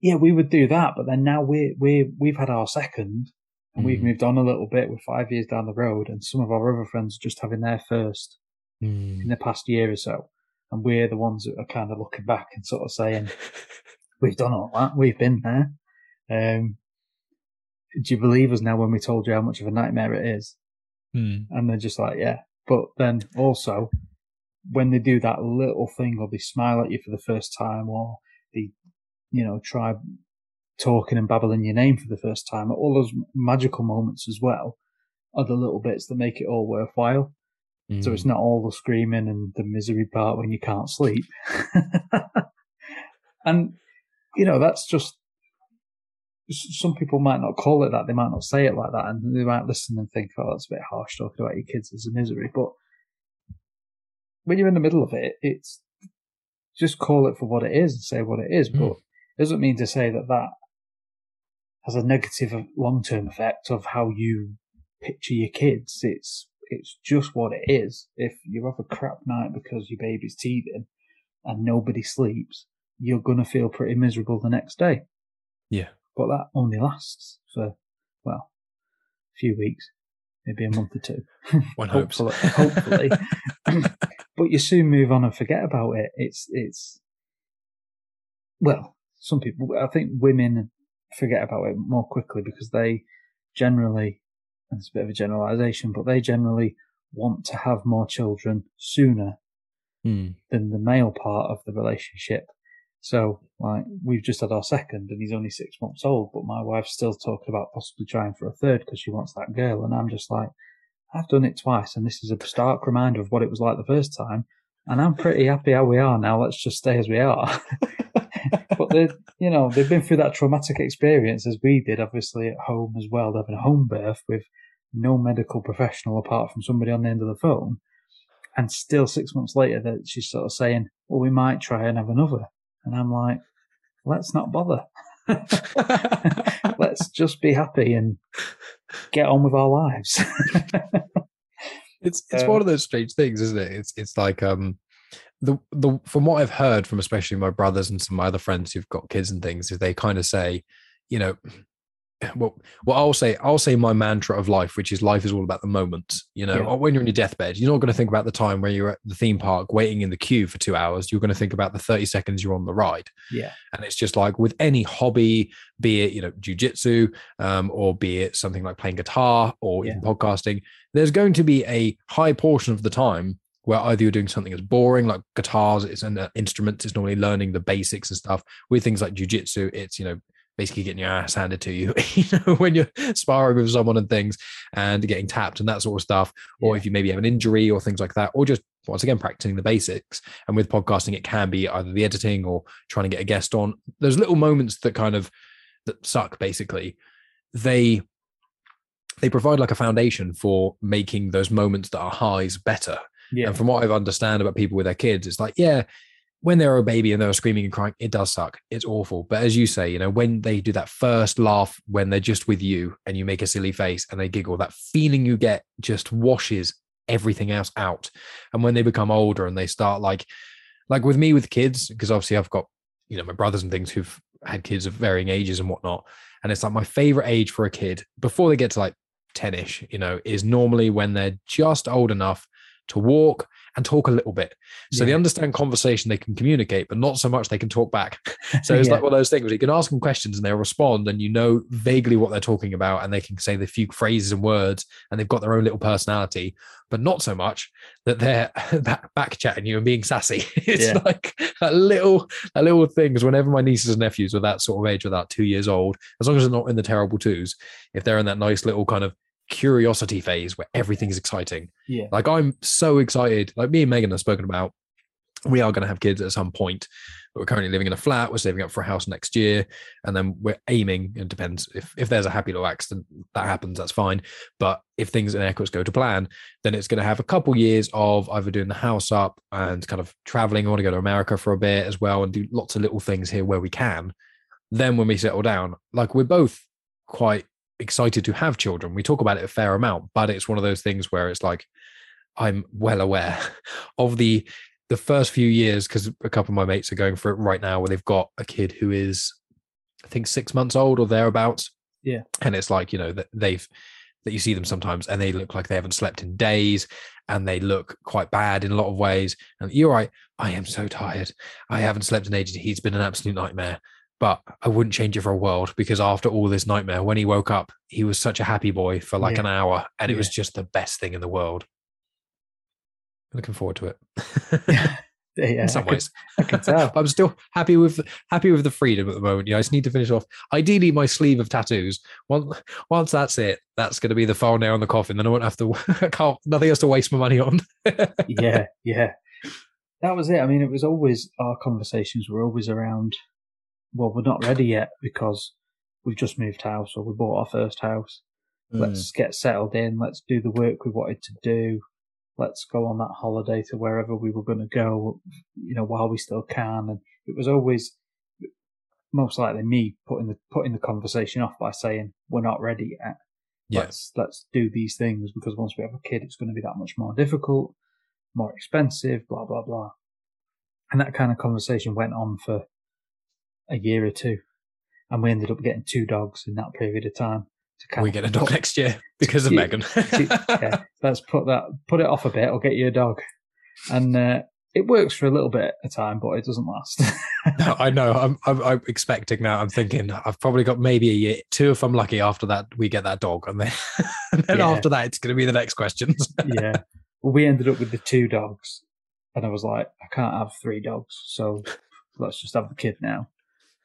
yeah we would do that but then now we we we've had our second and we've Mm. moved on a little bit. We're five years down the road and some of our other friends are just having their first Mm. in the past year or so. And we're the ones that are kind of looking back and sort of saying we've done all that. We've been there. Um do you believe us now when we told you how much of a nightmare it is Mm. and they're just like, yeah. But then also, when they do that little thing, or they smile at you for the first time, or they, you know, try talking and babbling your name for the first time, all those magical moments as well are the little bits that make it all worthwhile. So Mm. it's not all the screaming and the misery part when you can't sleep. and, you know, that's just, some people might not call it that. They might not say it like that. And they might listen and think, oh, that's a bit harsh talking about your kids as a misery. But when you're in the middle of it, it's just call it for what it is and say what it is. Mm. But it doesn't mean to say that that has a negative long term effect of how you picture your kids. It's it's just what it is. If you have a crap night because your baby's teething and nobody sleeps, you're gonna feel pretty miserable the next day. Yeah. But that only lasts for well, a few weeks, maybe a month or two. One hopes. hopefully, hopefully. but you soon move on and forget about it. It's it's well, some people. I think women forget about it more quickly because they generally, and it's a bit of a generalization, but they generally want to have more children sooner Mm. than the male part of the relationship. So, like, we've just had our second, and he's only six months old, but my wife's still talking about possibly trying for a third because she wants that girl, and I'm just like, I've done it twice, and this is a stark reminder of what it was like the first time, and I'm pretty happy how we are now. Let's just stay as we are. but they, you know, they've been through that traumatic experience as we did, obviously at home as well, having a home birth with no medical professional apart from somebody on the end of the phone. And still six months later that she's sort of saying, well, we might try and have another. And I'm like, let's not bother. let's just be happy and get on with our lives. It's it's one of those strange things, isn't it? It's it's like um the the from what I've heard from especially my brothers and some of my other friends who've got kids and things, is they kind of say, you know, well, well, I'll say, I'll say my mantra of life, which is life is all about the moment. You know, Yeah. when you're on your deathbed, you're not going to think about the time where you're at the theme park waiting in the queue for two hours. You're going to think about the 30 seconds you're on the ride. Yeah. And it's just like with any hobby, be it, you know, jujitsu, um, or be it something like playing guitar or even podcasting, there's going to be a high portion of the time where either you're doing something that's boring, like guitars, it's an uh, instrument, it's normally learning the basics and stuff. With things like jujitsu, it's, you know, basically getting your ass handed to you, you know, when you're sparring with someone and things and getting tapped and that sort of stuff. Or Yeah. if you maybe have an injury or things like that, or just once again practicing the basics. And with podcasting, it can be either the editing or trying to get a guest on. There's little moments that kind of that suck basically. They they provide like a foundation for making those moments that are highs better. Yeah. And from what I've understand about people with their kids, it's like, yeah, when they're a baby and they're screaming and crying, it does suck. It's awful. But as you say, you know, when they do that first laugh when they're just with you and you make a silly face and they giggle, that feeling you get just washes everything else out. And when they become older and they start like, like with me with kids, because obviously I've got, you know, my brothers and things who've had kids of varying ages and whatnot. And it's like my favorite age for a kid before they get to like 10 ish, you know, is normally when they're just old enough to walk and talk a little bit. So they understand conversation, they can communicate, but not so much they can talk back. So it's Yeah. like one of those things where you can ask them questions and they'll respond and you know vaguely what they're talking about and they can say the few phrases and words and they've got their own little personality, but not so much that they're back, chatting you and being sassy. It's Yeah. like a little, a little things whenever my nieces and nephews were that sort of age, about two years old, as long as they're not in the terrible twos, if they're in that nice little kind of curiosity phase where everything's exciting, Yeah. like I'm so excited. Like me and Megan have spoken about, we are going to have kids at some point. But we're currently living in a flat. We're saving up for a house next year, and then we're aiming. It depends if if there's a happy little accident that happens, that's fine. But if things in air quotes go to plan, then it's going to have a couple years of either doing the house up and kind of traveling. I want to go to America for a bit as well and do lots of little things here where we can. Then when we settle down, like we're both quite excited to have children. We talk about it a fair amount, but it's one of those things where it's like I'm well aware of the the first few years because a couple of my mates are going for it right now where they've got a kid who is I think six months old or thereabouts. Yeah. And it's like, you know, that they've that you see them sometimes and they look like they haven't slept in days and they look quite bad in a lot of ways. And you're right, I am so tired. I haven't slept in ages. He's been an absolute nightmare. But I wouldn't change it for a world because after all this nightmare, when he woke up, he was such a happy boy for like Yeah. an hour and it was just the best thing in the world. Looking forward to it. Yeah. in some I could- ways. I can tell. I'm still happy with happy with the freedom at the moment. You know, I just need to finish off. Ideally, my sleeve of tattoos. Once once that's it, that's going to be the final nail in the coffin. Then I won't have to. I can't. Nothing else to waste my money on. yeah, yeah. That was it. I mean, it was always our conversations were always around. Well, we're not ready yet because we've just moved house or we bought our first house. Hmm. Let's get settled in. Let's do the work we wanted to do. Let's go on that holiday to wherever we were going to go. You know, while we still can. And it was always most likely me putting the putting the conversation off by saying we're not ready yet. Yeah. Let's let's do these things because once we have a kid, it's going to be that much more difficult, more expensive, blah blah blah. And that kind of conversation went on for a year or two, and we ended up getting two dogs in that period of time. To kind we of get a dog put- next year because of Yeah. Megan. yeah, let's put that put it off a bit. I'll get you a dog, and uh, it works for a little bit a time, but it doesn't last. No, I know. I'm, I'm I'm expecting now. I'm thinking I've probably got maybe a year, two if I'm lucky. After that, we get that dog, and then and then Yeah. after that, it's going to be the next questions. yeah. Well, we ended up with the two dogs, and I was like, I can't have three dogs, so let's just have the kid now.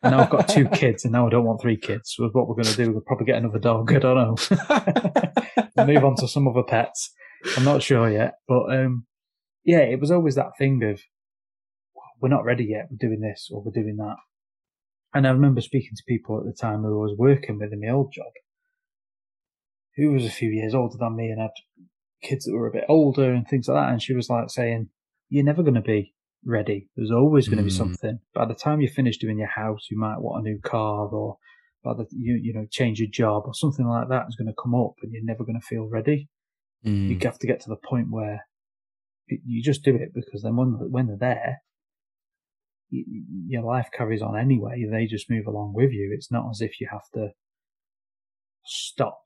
And now I've got two kids, and now I don't want three kids. So what we're going to do, we'll probably get another dog. I don't know. move on to some other pets. I'm not sure yet, but um, yeah, it was always that thing of we're not ready yet. We're doing this or we're doing that. And I remember speaking to people at the time who I was working with in my old job, who was a few years older than me and had kids that were a bit older and things like that. And she was like saying, "You're never going to be ready. There's always going to be Mm. something. By the time you finish doing your house, you might want a new car or." By the you you know change your job or something like that is going to come up and you're never going to feel ready you Mm. have to get to the point where it, you just do it because then when when they're there, your life carries on anyway. They just move along with you. It's not as if you have to stop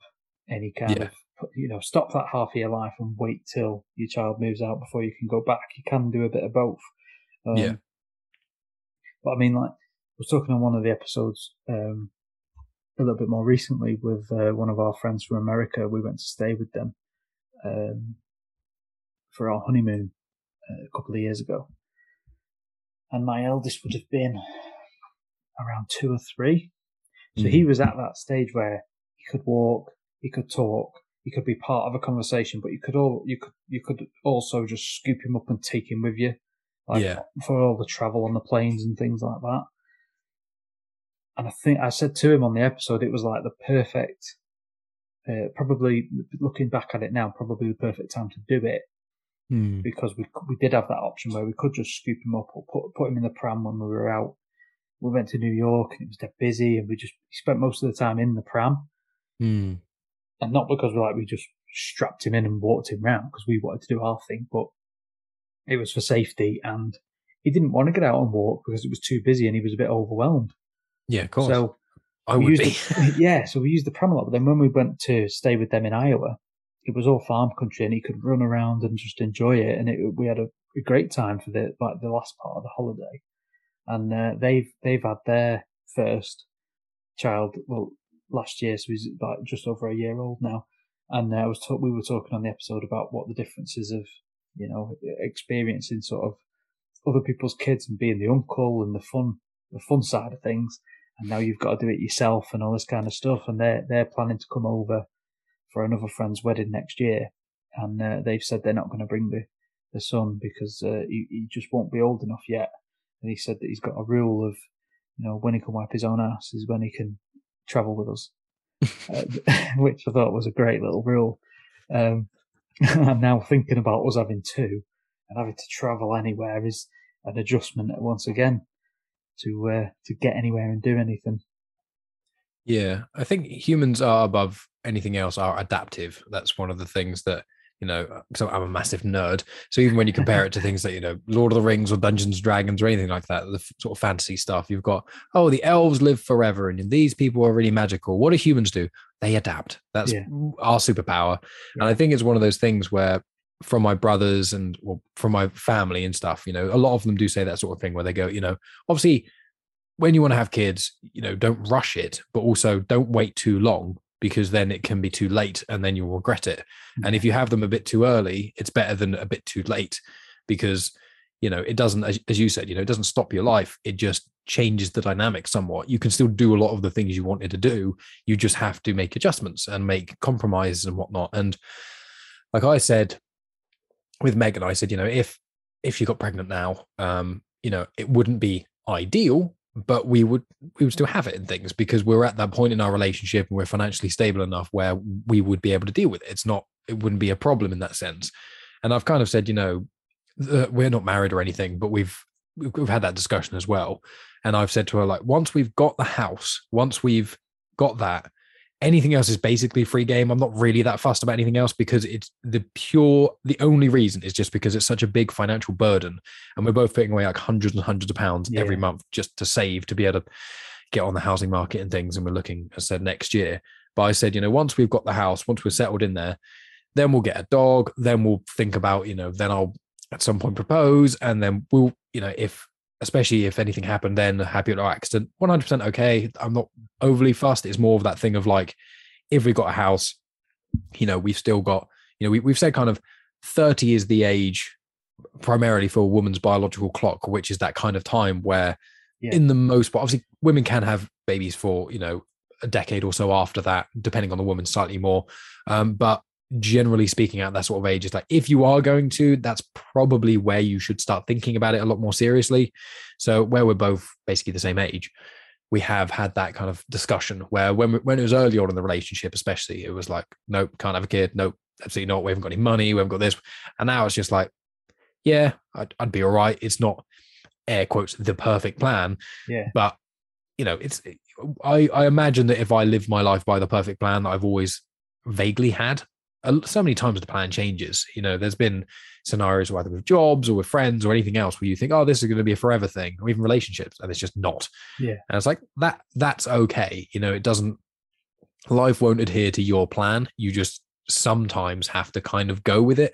any kind Yeah. of you know stop that half of your life and wait till your child moves out before you can go back. You can do a bit of both. Um, Yeah. But I mean, like I was talking on one of the episodes um, a little bit more recently with uh, one of our friends from America. We went to stay with them um, for our honeymoon uh, a couple of years ago, and my eldest would have been around two or three. So Mm. he was at that stage where he could walk, he could talk, he could be part of a conversation, but you could all you could you could also just scoop him up and take him with you, like Yeah. for all the travel on the planes and things like that. And I think I said to him on the episode, it was like the perfect, uh, probably looking back at it now, probably the perfect time to do it Mm. because we we did have that option where we could just scoop him up or put put him in the pram when we were out. We went to New York and it was dead busy, and we just spent most of the time in the pram, Mm. and not because we like we just strapped him in and walked him round because we wanted to do our thing, but it was for safety, and he didn't want to get out and walk because it was too busy and he was a bit overwhelmed. Yeah, of course. So I we would used be. the- yeah, so we used the pram a lot. But then when we went to stay with them in Iowa, it was all farm country, and he could run around and just enjoy it. And it, we had a, a great time for the like the last part of the holiday. And uh, they've they've had their first child well last year, so he's like just over a year old now. And uh, I was talk- we were talking on the episode about what the differences of you know experiencing sort of other people's kids and being the uncle and the fun the fun side of things and now you've got to do it yourself and all this kind of stuff. And they're they're planning to come over for another friend's wedding next year, and uh, they've said they're not going to bring the the son because uh, he, he just won't be old enough yet. And he said that he's got a rule of, you know, when he can wipe his own ass is when he can travel with us, uh, which I thought was a great little rule. Um, I'm now thinking about us having two and having to travel anywhere is an adjustment once again to uh, to get anywhere and do anything. Yeah, I think humans are above anything else are adaptive. That's one of the things that you know. So I'm a massive nerd. So even when you compare it to things that you know, Lord of the Rings or Dungeons and Dragons or anything like that, the f- sort of fantasy stuff, you've got oh, the elves live forever, and these people are really magical. What do humans do? They adapt. That's Yeah. our superpower. And I think it's one of those things where. From my brothers and well, from my family and stuff, you know, a lot of them do say that sort of thing where they go, you know, obviously when you want to have kids, you know, don't rush it, but also don't wait too long because then it can be too late and then you'll regret it. And if you have them a bit too early, it's better than a bit too late because, you know, it doesn't, as, as you said, you know, it doesn't stop your life. It just changes the dynamic somewhat. You can still do a lot of the things you wanted to do. You just have to make adjustments and make compromises and whatnot. And like I said with Megan, I said, you know, if, if she got pregnant now, um, you know, it wouldn't be ideal, but we would we would still have it in things because we're at that point in our relationship and we're financially stable enough where we would be able to deal with it. It's not it wouldn't be a problem in that sense. And I've kind of said, you know, we're not married or anything, but we've we've had that discussion as well. And I've said to her like, once we've got the house, once we've got that, anything else is basically free game. I'm not really that fussed about anything else because it's the pure the only reason is just because it's such a big financial burden. And we're both putting away like hundreds and hundreds of pounds every month just to save to be able to get on the housing market and things. And we're looking as I said next year. But I said you know once we've got the house once we're settled in there then we'll get a dog. Then we'll think about you know then I'll at some point propose. And then we'll you know if especially if anything happened then a happy or accident 100% okay. I'm not overly fussed. It's more of that thing of like if we got a house you know we've still got you know we, we've said kind of 30 is the age primarily for a woman's biological clock which is that kind of time where Yeah. in the most part obviously women can have babies for you know a decade or so after that depending on the woman slightly more. Um, but generally speaking at that sort of age is like if you are going to that's probably where you should start thinking about it a lot more seriously. So where we're both basically the same age we have had that kind of discussion where when we, when it was early on in the relationship especially it was like nope can't have a kid. Nope absolutely not. We haven't got any money. We haven't got this. And now it's just like yeah I'd, I'd be all right. It's not air quotes the perfect plan Yeah. but you know it's i i imagine that if i live my life by the perfect plan that i've always vaguely had so many times the plan changes you know there's been scenarios whether with jobs or with friends or anything else where you think oh this is going to be a forever thing or even relationships and it's just not Yeah. and it's like that that's okay you know it doesn't life won't adhere to your plan. You just sometimes have to kind of go with it.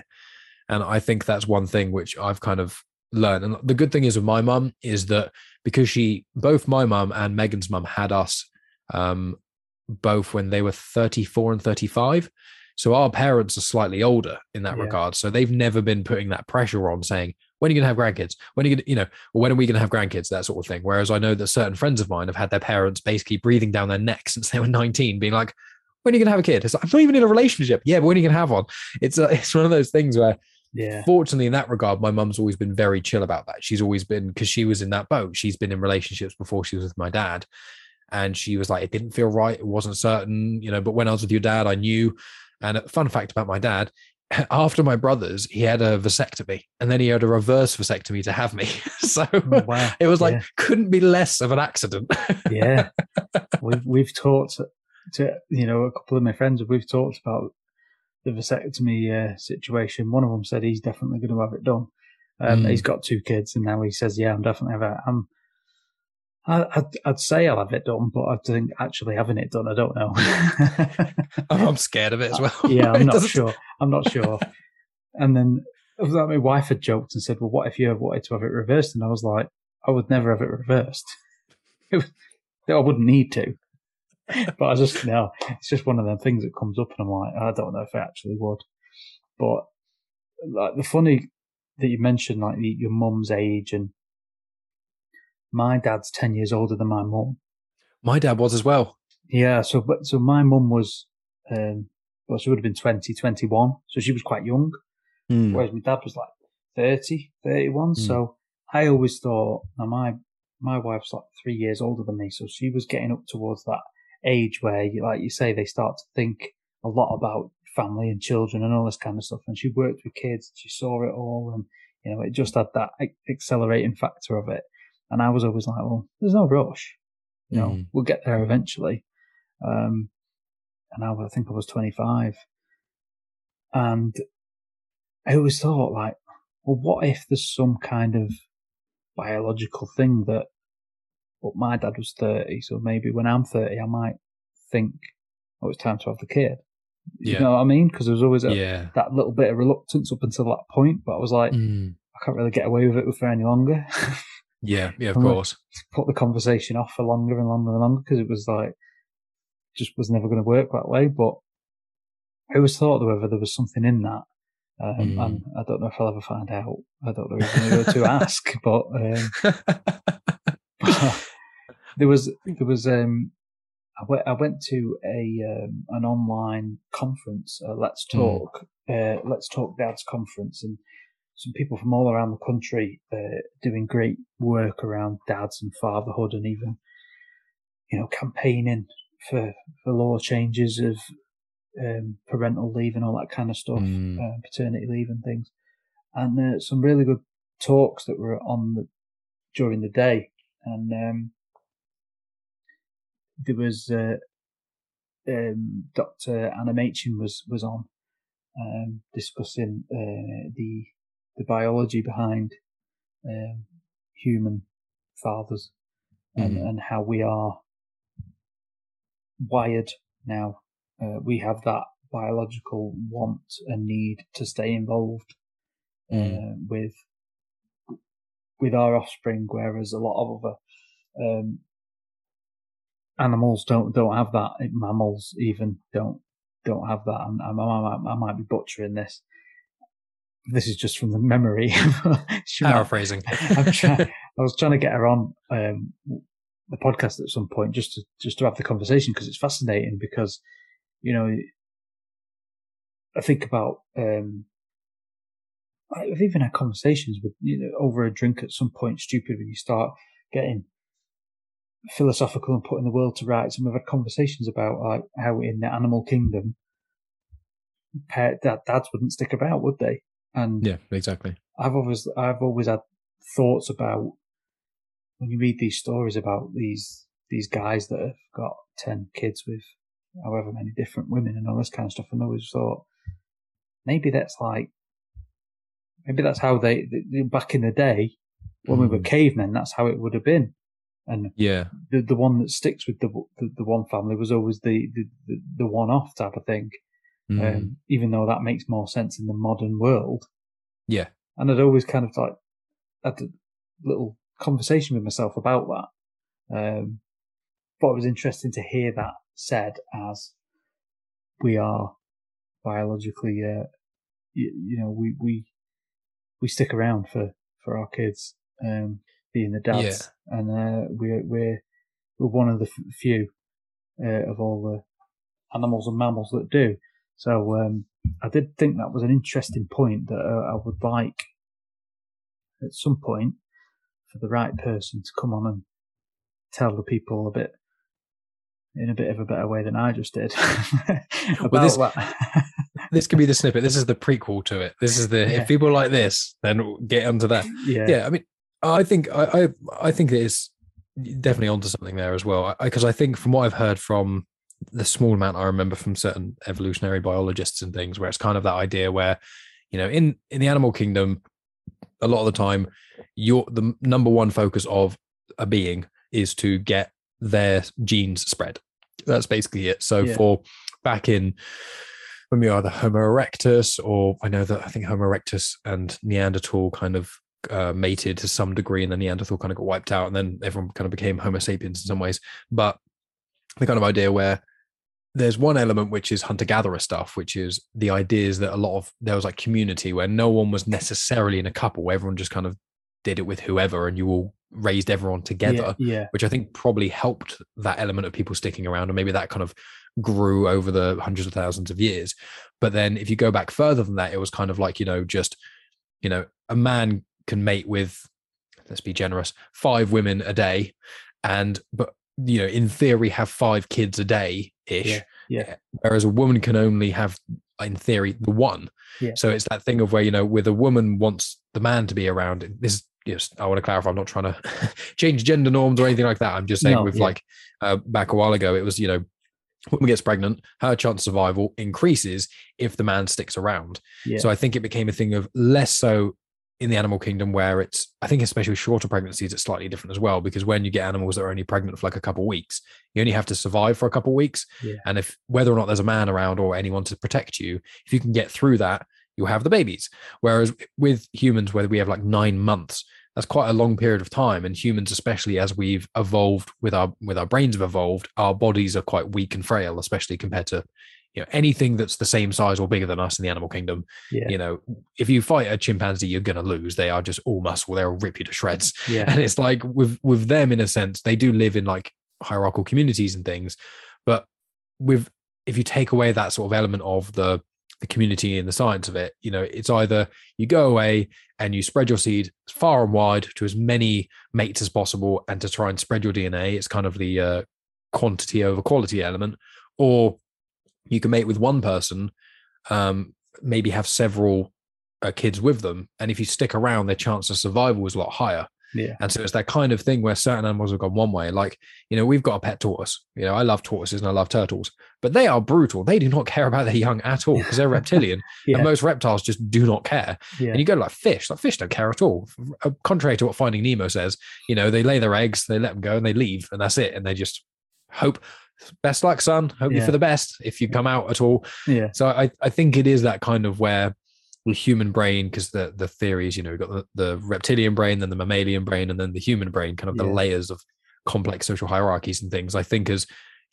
And I think that's one thing which I've kind of learned. And the good thing is with my mum is that because she, both my mum and Megan's mum had us um, both when they were 34 and 35. So our parents are slightly older in that Yeah. regard. So they've never been putting that pressure on saying, when are you going to have grandkids? When are you going to, you know, or when are we going to have grandkids? That sort of thing. Whereas I know that certain friends of mine have had their parents basically breathing down their neck since they were 19, being like, when are you going to have a kid? It's like, I'm not even in a relationship. Yeah, but when are you going to have one? It's, uh, it's one of those things where Yeah. fortunately in that regard my mum's always been very chill about that she's always been because she was in that boat she's been in relationships before she was with my dad and she was like it didn't feel right it wasn't certain you know but when i was with your dad i knew and a fun fact about my dad after my brothers he had a vasectomy and then he had a reverse vasectomy to have me so Oh, wow. it was like Yeah. couldn't be less of an accident yeah, we've we've talked to you know a couple of my friends. We've talked about the vasectomy uh, situation. One of them said he's definitely going to have it done. Um, Mm. He's got two kids, and now he says, "Yeah, I'm definitely have it." I'm, I, I'd, I'd say I'll have it done, but I think actually having it done, I don't know. Oh, i'm scared of it as uh, well yeah, I'm not sure. I'm not sure. And then my wife had joked and said, "Well, what if you ever wanted to have it reversed?" And I was like, "I would never have it reversed. It was, I wouldn't need to." But I just no, it's just one of them things that comes up, and I'm like, I don't know if I actually would. But like the funny that you mentioned, like your mum's age, and my dad's ten years older than my mum. my dad was as well Yeah, so but so my mum was, um, well, she would have been 20, 21, so she was quite young. Hmm. whereas my dad was like 30, 31. Mm. So I always thought, now my my wife's like three years older than me, so she was getting up towards that age where, you, like you say, they start to think a lot about family and children and all this kind of stuff. And she worked with kids, she saw it all, and you know, it just had that accelerating factor of it. And I was always like, well, there's no rush, you know, Mm. we'll get there eventually. Um, and I, I think I was 25, and I always thought like, well, what if there's some kind of biological thing that, but my dad was 30, so maybe when I'm 30, I might think, oh, it's time to have the kid. You Yeah. know what I mean? Because there was always a, yeah that little bit of reluctance up until that point, but I was like, Mm. I can't really get away with it for any longer. yeah yeah of I'm course Put the conversation off for longer and longer and longer because it was like, just was never going to work that way. But I always thought, however, there was something in that. Um, Mm. And I don't know if I'll ever find out. I don't know if I'm to ask, but um, there was there was um, I went I went to a um, an online conference, uh, Let's Hmm. Talk, uh, Let's Talk Dad's conference, and some people from all around the country uh, doing great work around dads and fatherhood, and even you know campaigning for for law changes of um, parental leave and all that kind of stuff, Mm. uh, paternity leave and things, and uh, some really good talks that were on the during the day, and um, there was uh, um, Dr. Anna Machin was was on um, discussing uh, the the biology behind um, human fathers and, Mhm. and how we are wired now. Uh, we have that biological want and need to stay involved uh, Mm. with with our offspring, whereas a lot of other um, animals don't don't have that. Mammals even don't don't have that. And I, I, I might be butchering this. This is just from the memory. Paraphrasing. Trying, I was trying to get her on um, the podcast at some point just to just to have the conversation because it's fascinating because you know I think about um, I've even had conversations with you know over a drink at some point stupid when you start getting philosophical and putting the world to rights and we've had conversations about like how in the animal kingdom dad, dads wouldn't stick about would they and yeah, exactly. I've always I've always had thoughts about when you read these stories about these these guys that have got ten kids with however many different women and all this kind of stuff, and I always thought maybe that's like maybe that's how they back in the day when we were Mm. cavemen. That's how it would have been, And Yeah. the the one that sticks with the the, the one family was always the the, the, the one off type of thing. Mm. Um, even though that makes more sense in the modern world. yeah. And I'd always kind of like had a little conversation with myself about that. Um, thought it was interesting to hear that said as we are biologically, uh, you, you know, we, we, we stick around for, for our kids, um, being the dads and, uh, we're, we're, we're one of the f- few, uh, of all the animals and mammals that do. So, um, I did think that was an interesting point that uh, I would like at some point for the right person to come on and tell the people a bit in a bit of a better way than I just did about this- that. This could be the snippet. This is the prequel to it. This is the Yeah. if people like this, then get onto that. yeah, yeah i mean i think i i, I think it is definitely onto something there as well because I, think from what i've heard from the small amount i remember from certain evolutionary biologists and things where it's kind of that idea where you know in in the animal kingdom a lot of the time your the number one focus of a being is to get their genes spread that's basically it so Yeah. for back in when we are the Homo erectus, or I know that I think Homo erectus and Neanderthal kind of uh, mated to some degree, and then Neanderthal kind of got wiped out, and then everyone kind of became Homo sapiens in some ways. But the kind of idea where there's one element which is hunter gatherer stuff, which is the ideas that a lot of there was like community where no one was necessarily in a couple, everyone just kind of did it with whoever, and you all raised everyone together yeah, yeah, which I think probably helped that element of people sticking around, and maybe that kind of grew over the hundreds of thousands of years. But then if you go back further than that, it was kind of like, you know, just, you know, a man can mate with, let's be generous, five women a day. And, but, you know, in theory, have five kids a day ish. Yeah, yeah. Whereas a woman can only have, in theory, the one. Yeah. So it's that thing of where, you know, with a woman wants the man to be around. This is yes, I want to clarify. I'm not trying to change gender norms or anything like that. I'm just saying, No, with yeah. like uh, back a while ago, it was you know, woman gets pregnant, her chance of survival increases if the man sticks around. yeah. So I think it became a thing of less so in the animal kingdom where it's I think especially with shorter pregnancies it's slightly different as well because when you get animals that are only pregnant for like a couple of weeks you only have to survive for a couple of weeks. Yeah. and if whether or not there's a man around or anyone to protect you if you can get through that you'll have the babies. Whereas with humans whether we have like 9 months that's quite a long period of time. And humans especially as we've evolved with our with our brains have evolved our bodies are quite weak and frail especially compared to you know anything that's the same size or bigger than us in the animal kingdom yeah, you know if you fight a chimpanzee you're going to lose. They are just all muscle. They'll rip you to shreds. Yeah, and it's like with with them in a sense they do live in like hierarchical communities and things. But with if you take away that sort of element of the the community and the science of it you know it's either you go away and you spread your seed far and wide to as many mates as possible and to try and spread your dna it's kind of the uh, quantity over quality element. Or you can mate with one person um maybe have several uh, kids with them and if you stick around their chance of survival is a lot higher yeah, and so it's that kind of thing where certain animals have gone one way. Like, you know, we've got a pet tortoise. You know, I love tortoises and I love turtles, but they are brutal. They do not care about their young at all because they're reptilian. yeah, And most reptiles just do not care. yeah, And you go to like fish, like fish don't care at all. Uh, Contrary to what Finding Nemo says, you know, they lay their eggs, they let them go and they leave and that's it. And they just hope, best luck, son. Hope you for the best if you come out at all. yeah, So I, I think it is that kind of where the human brain, because the the theories, you know, we've got the, the reptilian brain, then the mammalian brain, and then the human brain, kind of the Yeah. layers of complex social hierarchies and things. I think as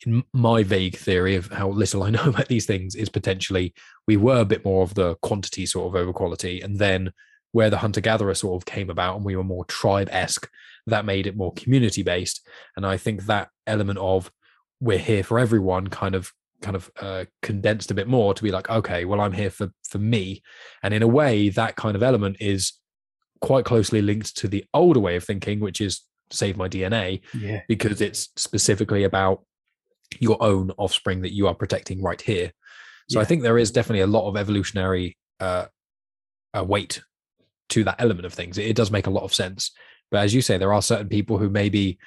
in my vague theory of how little I know about these things is potentially we were a bit more of the quantity sort of over quality, and then where the hunter gatherer sort of came about and we were more tribe esque, that made it more community based. And I think that element of we're here for everyone kind of kind of uh, condensed a bit more to be like okay well i'm here for for me. And in a way that kind of element is quite closely linked to the older way of thinking which is save my dna yeah, because it's specifically about your own offspring that you are protecting right here. So i think there is definitely a lot of evolutionary uh, uh weight to that element of things. It, it does make a lot of sense. But as you say there are certain people who maybe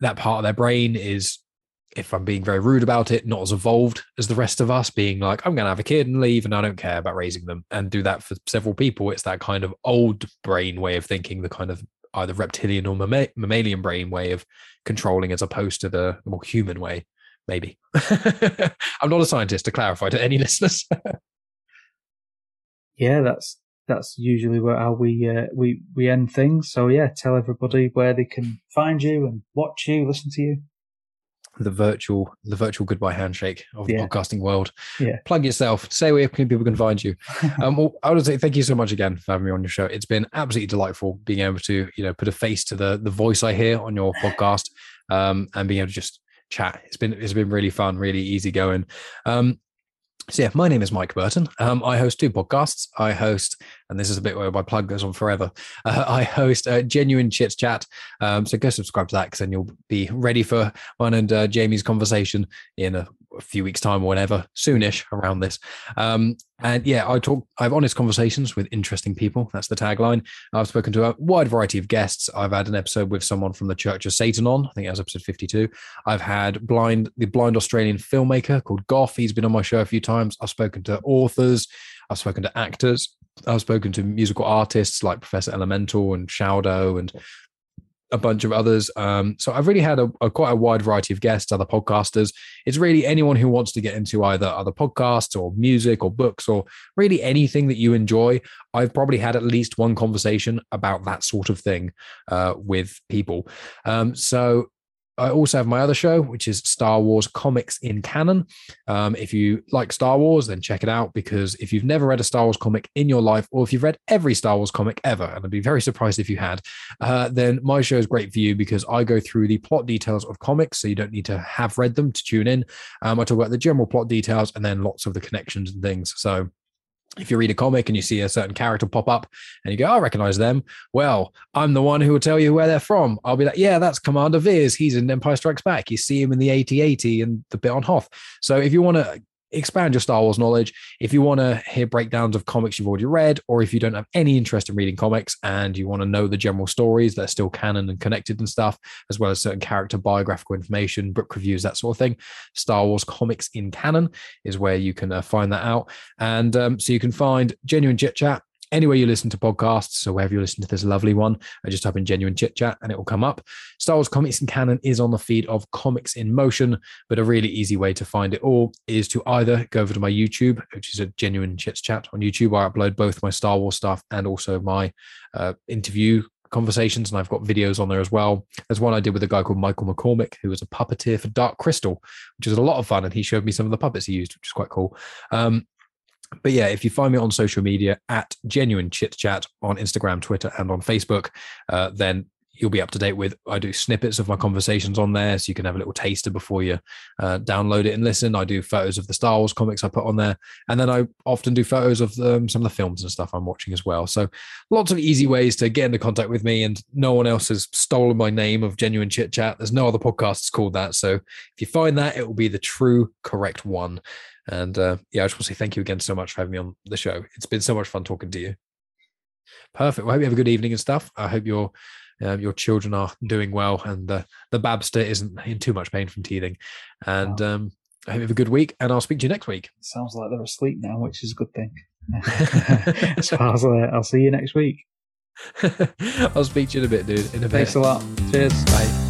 that part of their brain is if I'm being very rude about it, not as evolved as the rest of us, being like, I'm going to have a kid and leave, and I don't care about raising them, and do that for several people. It's that kind of old brain way of thinking, the kind of either reptilian or mamma- mammalian brain way of controlling as opposed to the more human way maybe. I'm not a scientist to clarify to any listeners. Yeah that's that's usually where how we uh, we we end things. So yeah tell everybody where they can find you and watch you listen to you the virtual the virtual goodbye handshake of the Yeah. podcasting world. Yeah. Plug yourself. Say where people can find you. um, well, I would say thank you so much again for having me on your show. It's been absolutely delightful being able to you know put a face to the the voice I hear on your podcast um, and being able to just chat. It's been it's been really fun, really easy going. Um, so yeah, my name is Mike Burton. Um, I host two podcasts. I host, and this is a bit where my plug goes on forever. Uh, I host uh, Genuine Chit Chat. Um, so go subscribe to that because then you'll be ready for one and uh, Jamie's conversation in a, a few weeks' time or whenever, soonish around this. Um, and yeah, I talk. I have honest conversations with interesting people. That's the tagline. I've spoken to a wide variety of guests. I've had an episode with someone from the Church of Satan on. I think it was episode fifty-two. I've had blind the blind Australian filmmaker called Goff. He's been on my show a few times. I've spoken to authors. I've spoken to actors. I've spoken to musical artists like Professor Elemental and Shaudo and a bunch of others. Um, so I've really had a, a quite a wide variety of guests, other podcasters. It's really anyone who wants to get into either other podcasts or music or books or really anything that you enjoy. I've probably had at least one conversation about that sort of thing uh, with people. Um, so I also have my other show, which is Star Wars Comics in Canon. Um, if you like Star Wars, then check it out because if you've never read a Star Wars comic in your life, or if you've read every Star Wars comic ever, and I'd be very surprised if you had, uh, then my show is great for you because I go through the plot details of comics, so you don't need to have read them to tune in. Um, I talk about the general plot details and then lots of the connections and things. So if you read a comic and you see a certain character pop up and you go, oh, I recognize them. Well, I'm the one who will tell you where they're from. I'll be like, yeah, that's Commander Veers. He's in Empire Strikes Back. You see him in the AT-AT and the bit on Hoth. So if you want to expand your Star Wars knowledge, if you want to hear breakdowns of comics you've already read, or if you don't have any interest in reading comics and you want to know the general stories that are still canon and connected and stuff, as well as certain character biographical information, book reviews, that sort of thing, Star Wars Comics in Canon is where you can uh, find that out. And um, so you can find Genuine Chit Chat anywhere you listen to podcasts. So wherever you listen to this lovely one, I just type in Genuine Chit Chat and it will come up. Star Wars Comics and Canon is on the feed of Comics in Motion, but a really easy way to find it all is to either go over to my YouTube, which is a Genuine chit Chat on YouTube. I upload both my Star Wars stuff and also my uh, interview conversations and I've got videos on there as well. There's one I did with a guy called Michael McCormick, who was a puppeteer for Dark Crystal, which is a lot of fun. And he showed me some of the puppets he used, which is quite cool. Um, but yeah, if you find me on social media at Genuine Chit Chat on Instagram, Twitter, and on Facebook, uh, then you'll be up to date with. I do snippets of my conversations on there, so you can have a little taster before you uh, download it and listen. I do photos of the Star Wars comics I put on there, and then I often do photos of um, some of the films and stuff I'm watching as well. So lots of easy ways to get into contact with me, and no one else has stolen my name of Genuine Chit Chat. There's no other podcasts called that, so if you find that, it will be the true, correct one. And uh, yeah, I just want to say thank you again so much for having me on the show. It's been so much fun talking to you. Perfect. Well, I hope you have a good evening and stuff. I hope your um, your children are doing well and the the Babster isn't in too much pain from teething. And um, I hope you have a good week. And I'll speak to you next week. Sounds like they're asleep now, which is a good thing. so I'll, uh, I'll see you next week. I'll speak to you in a bit, dude. In a bit. Thanks a lot. Cheers. Bye.